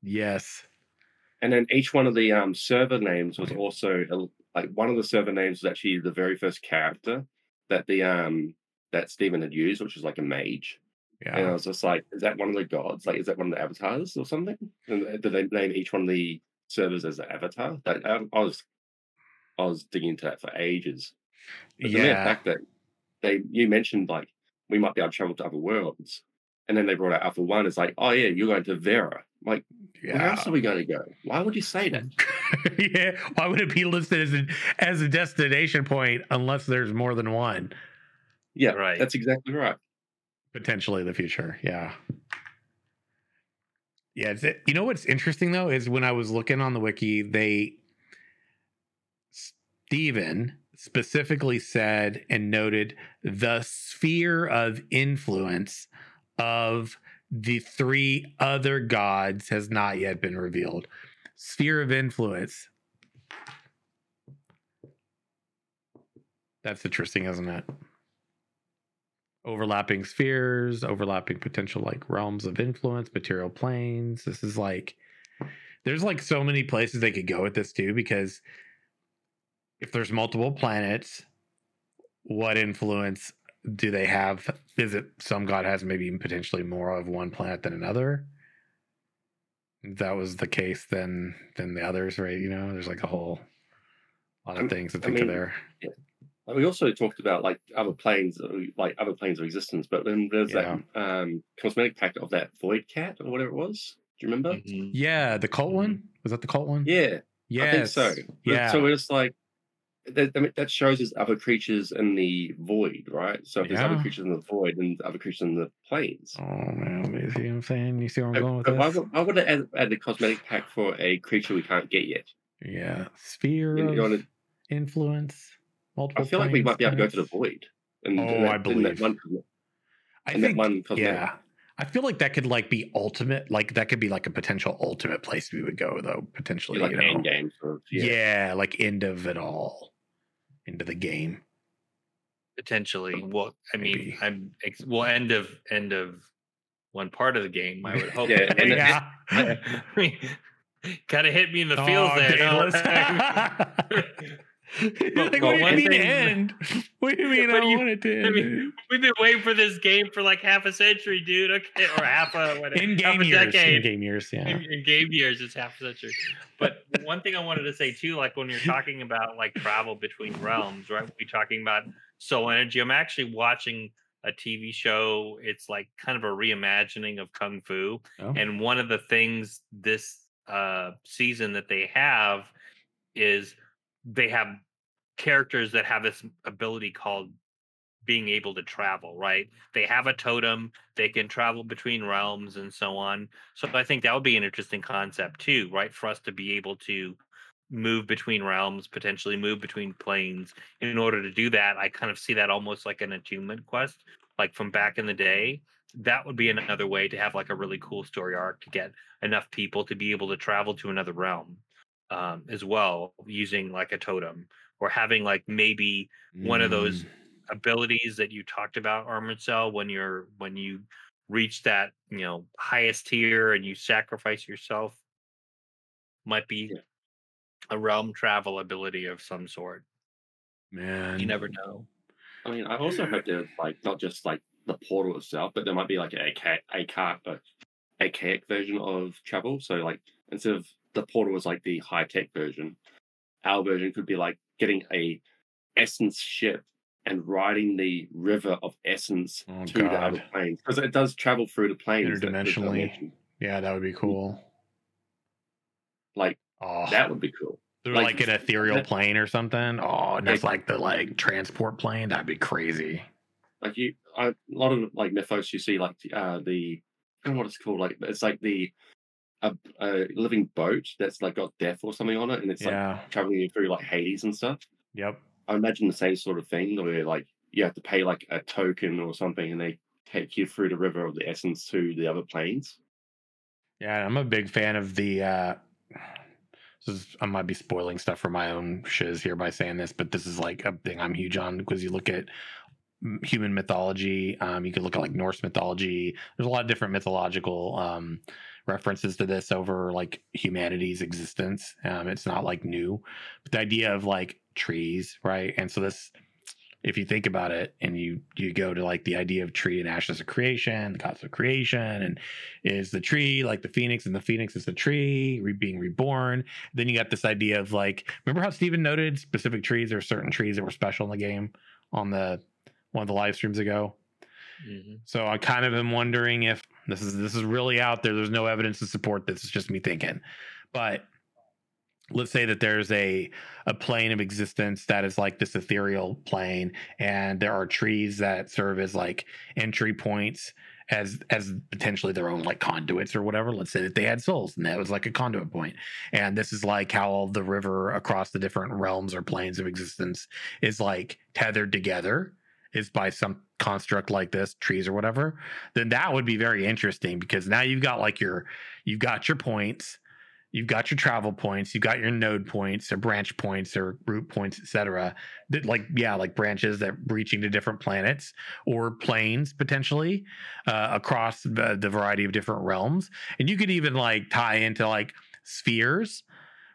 yes And then each one of the um, server names was also like one of the server names was actually the very first character that the um that Steven had used, which was like a mage. Yeah. And I was just like, is that one of the gods? Like, is that one of the avatars or something? And uh, did they name each one of the servers as an avatar? Like, I, um, I was, I was digging into that for ages. But the mere fact that they, you mentioned like we might be able to travel to other worlds, and then they brought out Alpha One. It's like, oh yeah, you're going to Verra. I'm like, where else are we going to go? Why would you say that? yeah. Why would it be listed as a, as a destination point unless there's more than one? Yeah, Right. That's exactly right. Potentially the future. Yeah. Yeah. You know what's interesting though is when I was looking on the wiki, they, Steven specifically said and noted the sphere of influence of the three other gods has not yet been revealed. Sphere of influence. That's interesting, isn't it? Overlapping spheres, overlapping potential like realms of influence, material planes. This is like, there's like so many places they could go with this too, because if there's multiple planets, what influence do they have? Is it some god has maybe even potentially more of one planet than another? If that was the case, then then the others, right? You know, there's like a whole lot of things to I think of mean, there. And we also talked about like other planes, like other planes of existence. But then there's that um, cosmetic pack of that void cat or whatever it was. Do you remember? Mhm. Yeah, the cult one was that the cult one? Yeah, yeah, I think so. But- Yeah, So it's like that, I mean, that shows us other creatures in the void, right? So if there's other creatures in the void and other creatures in the planes. Oh man, you see what I'm saying? You see where I'm going with But why, this? would- why would it add, add a cosmetic pack for a creature we can't get yet? Yeah, sphere You know, of you wanna- influence. Multiple. I feel like we might be able to go to the void. And Oh, and that, I and believe. that one, I think. that one cosmetic. yeah, I feel like that could like be ultimate. Like that could be like a potential ultimate place we would go though. Potentially, like you know. end game sort of. Yeah. Yeah. like end of it all, into the game. Potentially. Well, I mean, Maybe. I'm ex- well end of end of one part of the game. I would hope. Yeah, and it- yeah. kind of hit me in the oh, feels Oh, there. No? like, but what do you mean thing- end? What do you mean? I What do don't you- want it to I end. mean, we've been waiting for this game for like half a century, dude. Okay, or half a whatever, in game years. In game years, yeah. in, in game years it's half a century but one thing i wanted to say too like when you're talking about like travel between realms right we're talking about soul energy i'm actually watching a tv show it's like kind of a reimagining of kung fu Oh. and one of the things this uh season that they have is they have characters that have this ability called being able to travel right? They have a totem they can travel between realms and so on. So i think that would be an interesting concept too right? For us to be able to move between realms potentially move between planes. In order to do that i kind of see that almost like an attunement quest like from back in the day. That would be another way to have like a really cool story arc to get enough people to be able to travel to another realm um, as well using like a totem or having like maybe one of those Mm. abilities that you talked about armored cell when you're when you reach that you know highest tier and you sacrifice yourself might be Yeah. a realm travel ability of some sort man. you never know I mean, I also hope there's like not just like the portal itself, but there might be like a a car a archaic version of travel. So like instead of the portal was like the high tech version. Our version could be like getting a essence ship and riding the river of essence Oh, to the other God. planes because it does travel through the planes Interdimensionally. Yeah, that would be cool. Like Oh, that would be cool. they're like, like, an ethereal that- plane or something. Oh, and there's Like- like the like transport plane. That'd be crazy. Like you, I, a lot of like mythos you see like uh the I don't know what it's called. Like it's like the a, a living boat that's like got death or something on it, and it's like yeah. traveling through like Hades and stuff. Yep. I imagine the same sort of thing where like you have to pay like a token or something, and they take you through the river of the essence to the other planes. Yeah, I'm a big fan of the. uh this is, I might be spoiling stuff for my own shiz here by saying this, but this is like a thing I'm huge on because you look at human mythology. Um, you could look at like Norse mythology. There's a lot of different mythological um, references to this over like humanity's existence. Um, it's not like new, but the idea of like trees, right? And so this, if you think about it, and you you go to like the idea of tree and ashes of creation, the gods of creation, and is the tree like the phoenix, and the phoenix is the tree re- being reborn. Then you got this idea of like, remember how Steven noted specific trees? or certain trees that were special in the game on the one of the live streams ago. Mhm. So I kind of am wondering if this is this is really out there. There's no evidence to support this. It's just me thinking. But let's say that there's a a plane of existence that is like this ethereal plane, and there are trees that serve as like entry points as as potentially their own like conduits or whatever. Let's say that they had souls and that was like a conduit point. And this is like how all the river across the different realms or planes of existence is like tethered together is by some construct like this, trees or whatever, then that would be very interesting because now you've got like your you've got your points, you've got your travel points, you've got your node points or branch points or root points, etc. That like yeah, like branches that reaching to different planets or planes potentially uh, across the, the variety of different realms, and you could even like tie into like spheres.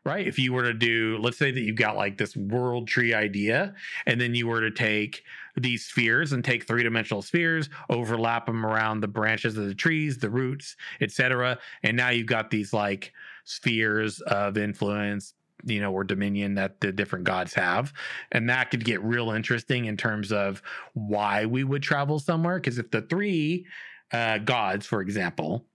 Right. If you were to do, let's say that you've got like this world tree idea, and then you were to take these spheres and take three dimensional spheres, overlap them around the branches of the trees, the roots, etc. And now you've got these like spheres of influence, you know, or dominion that the different gods have. And that could get real interesting in terms of why we would travel somewhere. Because if the three uh, gods, for example,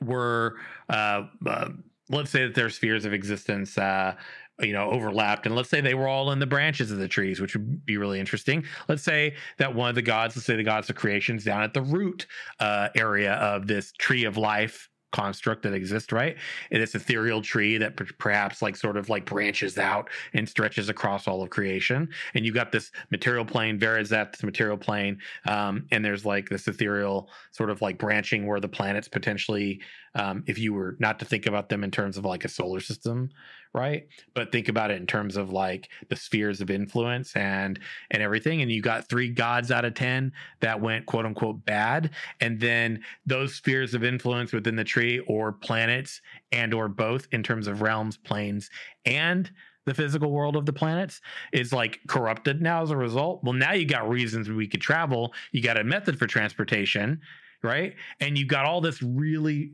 were uh, uh, let's say that their spheres of existence uh, you know overlapped. And let's say they were all in the branches of the trees which would be really interesting. Let's say that one of the gods let's say the gods of creations down at the root uh, area of this tree of life construct that exists right? And ethereal tree that per- perhaps like sort of like branches out and stretches across all of creation. And you've got this material plane Verizet, this material plane um, and there's like this ethereal sort of like branching where the planets potentially um, if you were not to think about them in terms of like a solar system right? But think about it in terms of like the spheres of influence and and everything and you got three gods out of 10 that went quote unquote bad and then those spheres of influence within the tree or planets and or both in terms of realms planes and the physical world of the planets is like corrupted now as a result. Well now you got reasons we could travel. You got a method for transportation right? And you got all this really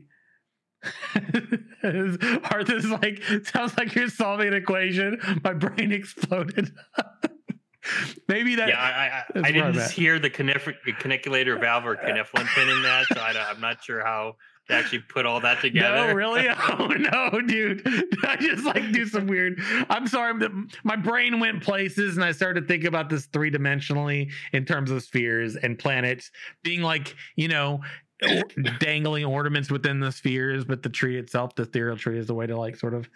Art is like sounds like you're solving an equation. My brain exploded. Maybe that. yeah, I, I, I, that's where I'm didn't hear the caniculator valve or conniflin pin in that, so I, am not sure how to actually put all that together. No, really? Oh no, dude! I just like do some weird. I'm sorry, my brain went places, and I started to think about this three dimensionally in terms of spheres and planets being like, you know, dangling ornaments within the spheres, but the tree itself, the ethereal tree, is the way to like sort of.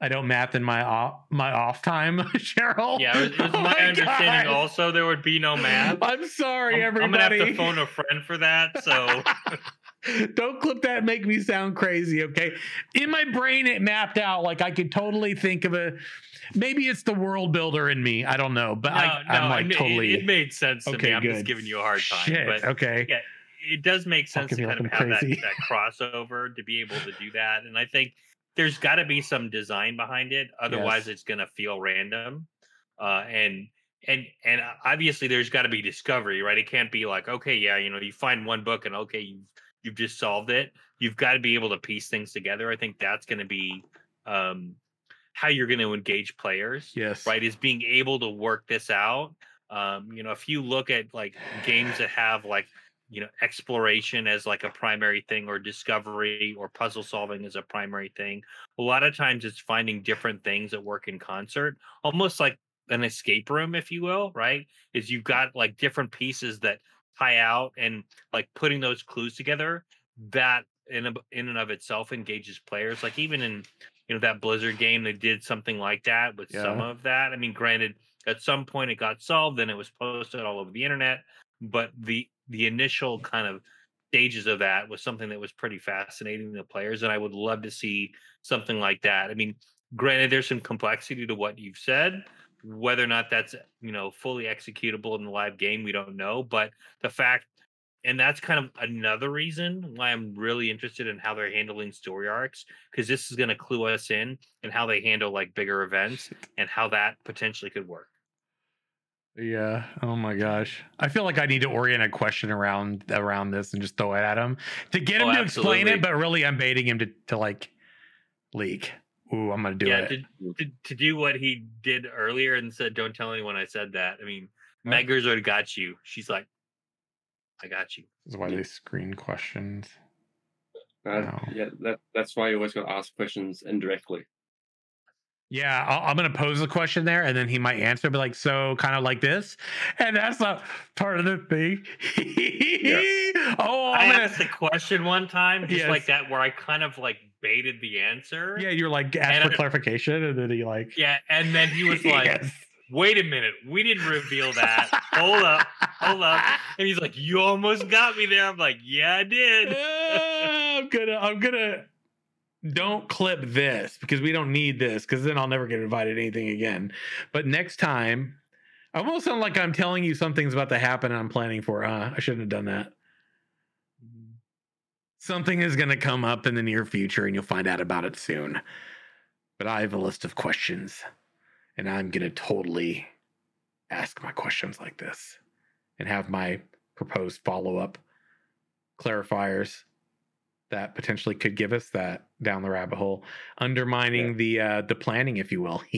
I don't math in my off my off time, Cheryl. Yeah, it was, it was Oh my, understanding God. also there would be no math. I'm sorry, I'm, I'm gonna have to phone a friend for that. So Don't clip that and make me sound crazy, okay? In my brain, it mapped out like I could totally think of a. Maybe it's the world builder in me. I don't know, but no, I, no, it like it, totally. it made sense to Okay, me. I'm good. just giving you a hard time, Shit. but okay. yeah, it does make sense to kind of have that, that crossover to be able to do that. And I think there's got to be some design behind it. Otherwise, Yes. it's going to feel random. Uh, and and and obviously, there's got to be discovery, right? It can't be like, okay, yeah, you know, you find one book and okay, you've you've just solved it. you've got to be able to piece things together. I think that's going to be um, how you're going to engage players. Yes. Right. Is being able to work this out. Um, you know, if you look at like games that have like you know exploration as like a primary thing or discovery or puzzle solving as a primary thing. A lot of times it's finding different things that work in concert almost like an escape room if you will right? Is you've got like different pieces that tie out and like putting those clues together that in a, in and of itself engages players. Like even in you know that blizzard game they did something like that with yeah. some of that. I mean granted at some point it got solved and it was posted all over the internet but the the initial kind of stages of that was something that was pretty fascinating to players and i would love to see something like that. I mean granted there's some complexity to what you've said. Whether or not that's you know fully executable in the live game we don't know but the fact and that's kind of another reason why i'm really interested in how they're handling story arcs because this is going to clue us in and how they handle like bigger events and how that potentially could work yeah. Oh my gosh. I feel like I need to orient a question around around this and just throw it at him to get him oh, to absolutely. explain it, but really I'm baiting him to, to like leak. Ooh, I'm gonna do yeah, it. To, to, to do what he did earlier and said, "Don't tell anyone I said that." I mean, Meggers already got you. She's like, "I got you." This is why they screen questions. Uh, no. Yeah, that, that's why you always got to ask questions indirectly. Yeah, i am gonna pose a question there, and then he might answer, be like, "So, kind of like this," and that's not part of the thing. yeah. Oh, I'm i gonna... asked the question one time, just yes. like that, where I kind of like baited the answer. Yeah, you're like asked for I, clarification, and then he like, yeah, and then he was like, yes. "Wait a minute, we didn't reveal that. hold up, hold up," and he's like, "You almost got me there." I'm like, "Yeah, I did." I'm gonna, I'm gonna don't clip this because we don't need this because then I'll never get invited to anything again. But next time, I almost sound like I'm telling you something's about to happen and I'm planning for. Uh, I shouldn't have done that. Mm-hmm. Something is going to come up in the near future and you'll find out about it soon. But I have a list of questions and I'm going to totally ask my questions like this and have my proposed follow up clarifiers that potentially could give us that down the rabbit hole, undermining yeah. the uh the planning, if you will.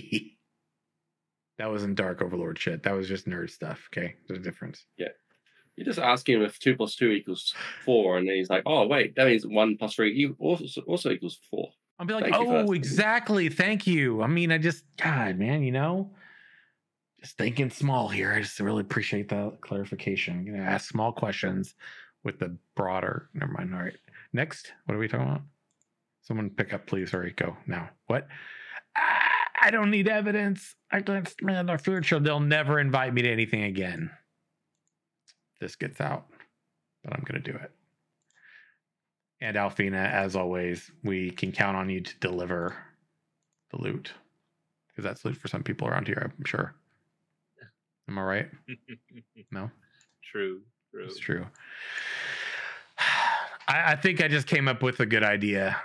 that wasn't dark overlord shit. That was just nerd stuff. Okay, there's a difference. Yeah. you're just ask him if two plus two equals four, and then he's like, "Oh, wait, that means one plus three also also equals four. I'll be like, Thank "Oh, exactly. Thank you." I mean, I just, God, man, you know, just thinking small here. I just really appreciate that clarification. You know, ask small questions with the broader. Never mind. All right. Next, what are we talking about? Someone pick up, please. Sorry, go now. What? I don't need evidence. I glanced man our future. They'll never invite me to anything again. This gets out, but I'm gonna do it. And Alfina, as always, we can count on you to deliver the loot because that's loot for some people around here. I'm sure. Am I right? no. True. True. It's true. I, I think I just came up with a good idea.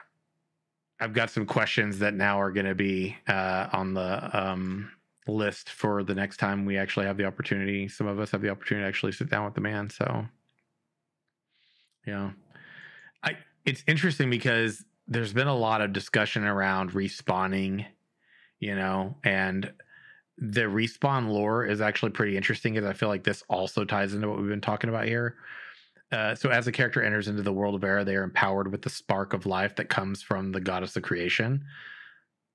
I've got some questions that now are going to be uh, on the um, list for the next time we actually have the opportunity. Some of us have the opportunity to actually sit down with the man. So, yeah, I it's interesting because there's been a lot of discussion around respawning, you know, and the respawn lore is actually pretty interesting because I feel like this also ties into what we've been talking about here. Uh, so as a character enters into the world of Verra, they are empowered with the spark of life that comes from the goddess of creation.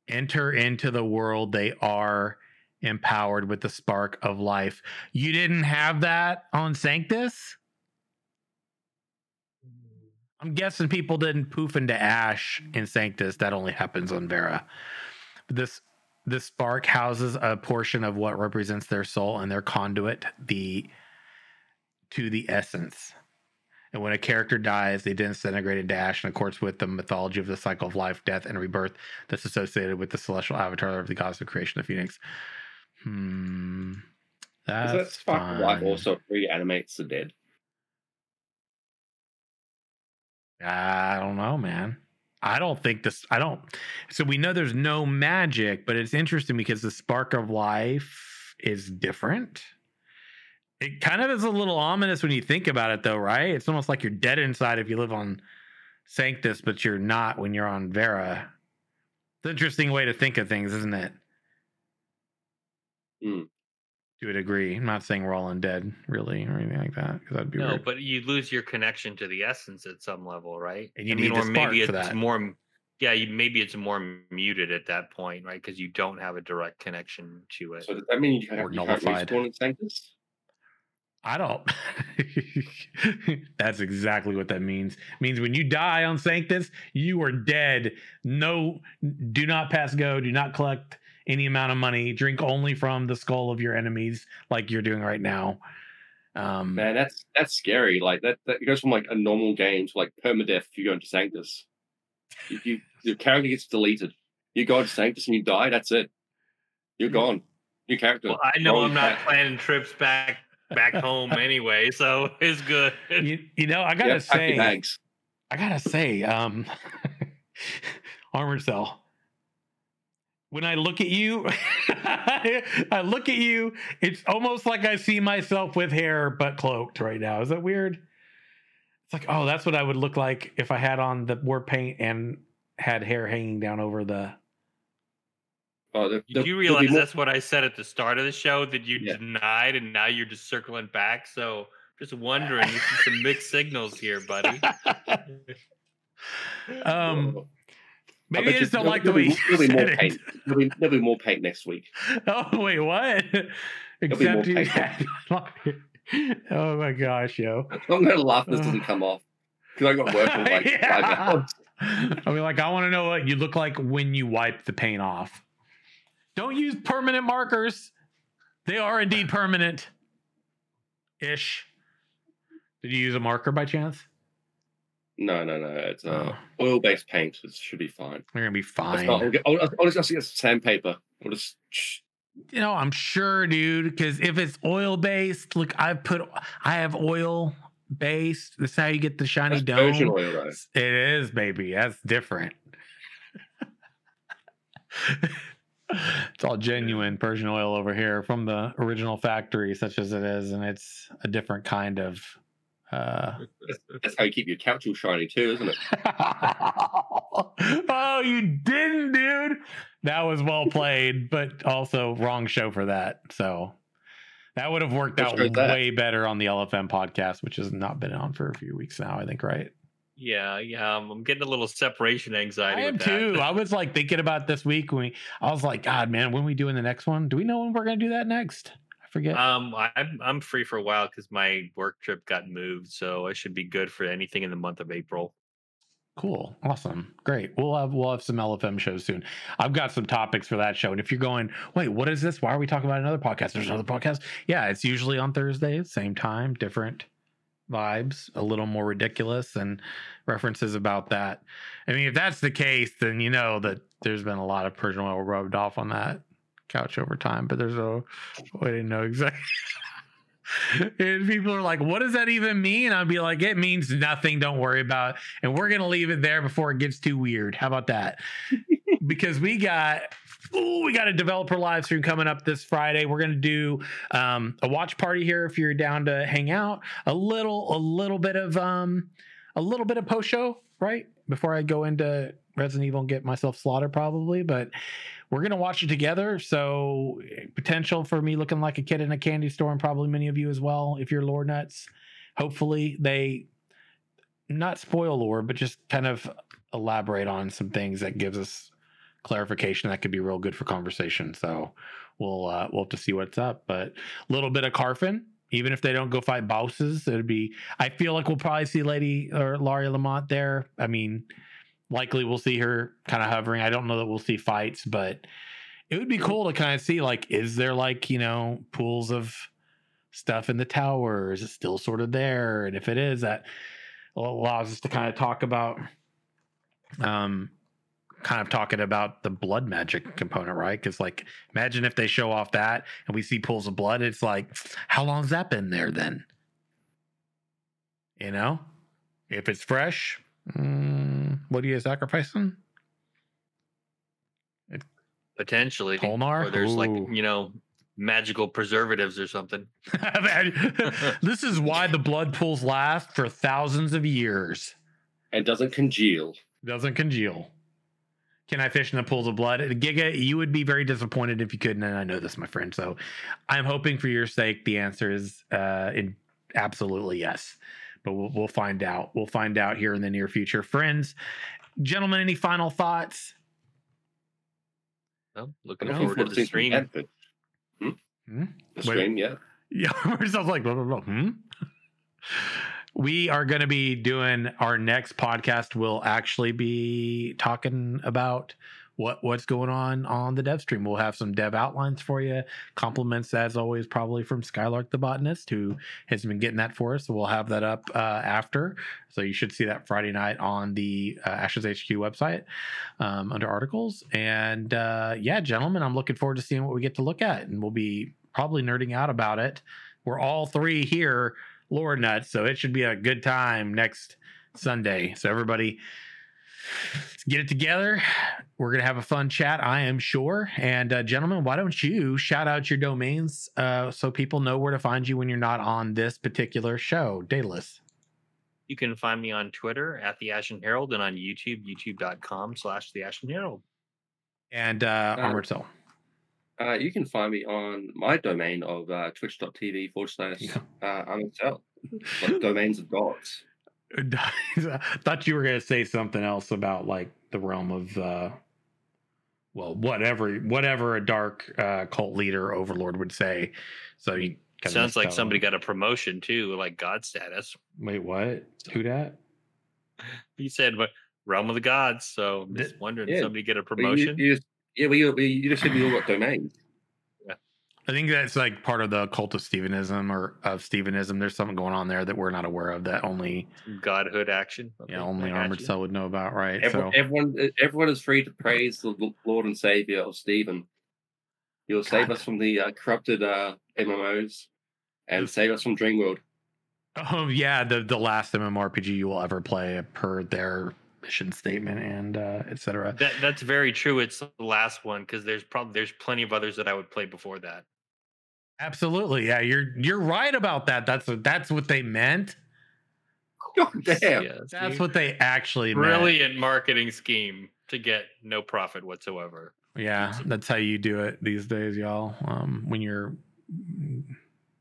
Enter into the world, they are empowered with the spark of life. You didn't have that on Sanctus? I'm guessing people didn't poof into ash in Sanctus. That only happens on Verra. This this spark houses a portion of what represents their soul and their conduit, the to the essence. And when a character dies, they disintegrate into ash in accordance with the mythology of the cycle of life, death, and rebirth that's associated with the celestial avatar of the goddess of creation, the phoenix. Hmm. That's Is that spark of life also reanimates the dead? I don't know, man. I don't think this. I don't. So we know there's no magic, but it's interesting because the spark of life is different. It kind of is a little ominous when you think about it, though, right? It's almost like you're dead inside if you live on Sanctus, but you're not when you're on Verra. It's an interesting way to think of things, isn't it? Hmm. You would agree. I'm not saying we're all undead, really, or anything like that, because that'd be No, weird. but you lose your connection to the essence at some level, right? And you I need mean, or maybe spark for it's that. more. Yeah, you, maybe it's more muted at that point, right? Because you don't have a direct connection to it. So does that mean you, have, Or you can't nullified. respawn in Sanctus? I don't. That's exactly what that means. means when you die on Sanctus, you are dead. No, do not pass go. Do not collect any amount of money. Drink only from the skull of your enemies, like you're doing right now. Um, Man, that's that's scary. Like that, that goes from like a normal game to like permadeath if you go into Sanctus. If you your character gets deleted, you go into Sanctus and you die. That's it. You're gone. Your character. Well, I know Wrong I'm not planning trips back back home anyway, so it's good. you, you know, I gotta Yeah, pack your say, bags. I gotta say, um, Armored Soul. When I look at you, I look at you. It's almost like I see myself with hair but cloaked right now. Is that weird? It's like, oh, that's what I would look like if I had on the war paint and had hair hanging down over the. Oh, there- Did you there'll realize more- that's what I said at the start of the show that you Yeah. denied, and now you're just circling back? So just wondering, you see some mixed signals here, buddy. um, maybe I you just don't there'll- like the way be- you there'll be more paint. There'll be, there'll be more paint next week. Oh wait, what? Except you had. oh my gosh, yo. I'm gonna laugh this doesn't come off because I got work in like five Yeah. hours. I mean, like, I want to know what you look like when you wipe the paint off. Don't use permanent markers. They are indeed permanent. Ish. Did you use a marker by chance? No, no, no. It's uh, Oh. oil-based paint. It should be fine. You're gonna be fine. not- I'll, I'll, I'll just get sandpaper. I'll just. you know, I'm sure, dude, because if it's oil based, look, I've put, I have oil based. That's how you get the shiny That's dome. Oil, though. It is, baby. That's different. it's all genuine Persian oil over here from the original factory, such as it is, and it's a different kind of. Uh... That's how you keep your couch all shiny too, isn't it? oh, you didn't, dude. That was well played, but also wrong show for that. So that would have worked out is that? way better on the LFM podcast, which has not been on for a few weeks now. I think, right? Yeah, yeah. I'm, getting a little separation anxiety. I am too. I was like thinking about this week when we, I was like, God, man, when we doing the next one? Do we know when we're gonna do that next? I forget. Um, I'm I'm free for a while because my work trip got moved, so I should be good for anything in the month of April. cool, awesome, great. We'll have we'll have some LFM shows soon. I've got some topics for that show, and if you're going, wait, what is this? Why are we talking about another podcast? There's another podcast. Yeah, it's usually on Thursdays, same time, different vibes, a little more ridiculous, and references about that. I mean, if that's the case, then you know that there's been a lot of Persian oil rubbed off on that couch over time. But there's a way to know exactly. and people are like, "What does that even mean?" I'd be like, "It means nothing. Don't worry about." It. And we're gonna leave it there before it gets too weird. How about that? because we got. Ooh, we got a developer live stream coming up this Friday. We're gonna do um, a watch party here if you're down to hang out. A little, a little bit of um, a little bit of post show, right? Before I go into Resident Evil and get myself slaughtered, probably. But we're gonna watch it together. So potential for me looking like a kid in a candy store, and probably many of you as well, if you're lore nuts. Hopefully they not spoil lore, but just kind of elaborate on some things that gives us clarification that could be real good for conversation. So we'll uh, we'll have to see what's up. But a little bit of Carphin, even if they don't go fight bosses, it'd be. I feel like we'll probably see Lady or Laurie Lamont there. I mean, likely we'll see her kind of hovering. I don't know that we'll see fights, but it would be cool to kind of see like, is there like you know pools of stuff in the tower? Is it still sort of there? And if it is, that allows us to kind of talk about um kind of talking about the blood magic component, right? Because like, imagine if they show off that and we see pools of blood. It's like, how long's that been there then? You know, if it's fresh, mm, what are you sacrificing? Potentially, Polnar? or there's like you know magical preservatives or something. this is why the blood pools last for thousands of years. and doesn't congeal. Doesn't congeal. Can I fish in the pools of blood? Giga, you would be very disappointed if you couldn't, and I know this, my friend. So I'm hoping for your sake the answer is uh, in absolutely yes. But we'll, we'll find out. We'll find out here in the near future. Friends, gentlemen, any final thoughts? Well, looking I'm forward to the seeing some stream. Bedford. Hmm? The Wait. stream, yeah. Yeah, we're just like blah blah blah. Hmm? We are going to be doing our next podcast. We'll actually be talking about what what's going on on the dev stream. We'll have some dev outlines for you. Compliments as always, probably from Skylark the botanist, who has been getting that for us. So we'll have that up uh, after. So you should see that Friday night on the uh, Ashes HQ website um, under articles. And uh, yeah, gentlemen, I'm looking forward to seeing what we get to look at, and we'll be probably nerding out about it. We're all three here, lore nuts, so it should be a good time next Sunday. So everybody, let's get it together. We're gonna have a fun chat, I am sure. And uh, gentlemen, why don't you shout out your domains uh, so people know where to find you when you're not on this particular show, Daedalus. You can find me on Twitter at the Ashen Herald and on YouTube, youtube.com slash the Ashen Herald. And uh, Armored Soul. Uh, you can find me on my domain of uh, twitch.tv forward slash Yeah. uh, I'm Like domains of gods. I thought you were going to say something else about like the realm of uh well whatever whatever a dark uh cult leader overlord would say so you kinda Sounds missed like somebody one. got a promotion too, like God status. wait what who that He said, "But realm of the gods." So I'm just Th- wondering, yeah. somebody get a But you- promotion? You, just, yeah, well, you, you just said we all got domains. i think that's like part of the cult of stevenism or of stevenism there's something going on there that we're not aware of that only Godhood action. you know only I armored you. cell would know about right Everyone, so everyone, everyone is free to praise the Lord and Savior of Steven. He'll save God. us from the uh, corrupted uh, MMOs and save us from Dreamworld. oh yeah the the last mmorpg you will ever play per their mission statement and uh etc That that's very true. It's the last one because there's probably there's plenty of others that I would play before that. absolutely yeah you're you're right about that that's what that's what they meant God damn. Yeah, That's what they actually meant. brilliant marketing scheme to get no profit whatsoever. Yeah, that's how you do it these days, y'all. Um, when your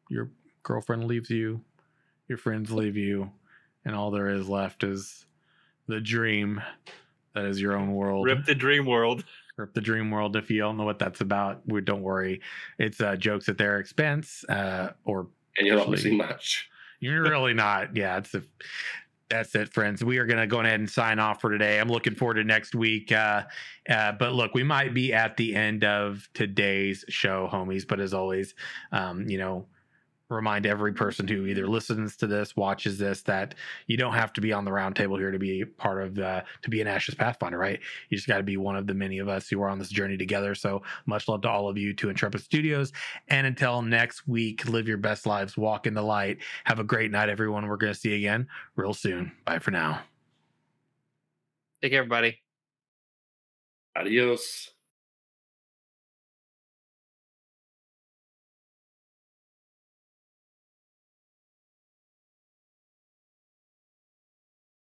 your girlfriend leaves you, your friends leave you, and all there is left is the dream that is your own world. Rip the dream world. Rip the dream world. If you don't know what that's about, we don't worry. It's uh, jokes at their expense, uh, or And you're not Actually- missing much. You're really not. Yeah, it's a, that's it, friends. We are going to go ahead and sign off for today. I'm looking forward to next week. Uh, uh, but look, we might be at the end of today's show, homies. But as always, um, you know, remind every person who either listens to this, watches this, that you don't have to be on the round table here to be part of the to be an Ashes Pathfinder, right? You just got to be one of the many of us who are on this journey together. So much love to all of you to Intrepid Studios. And until next week, live your best lives, walk in the light. Have a great night, everyone. We're going to see you again real soon. Bye for now. Take care, everybody. Adios.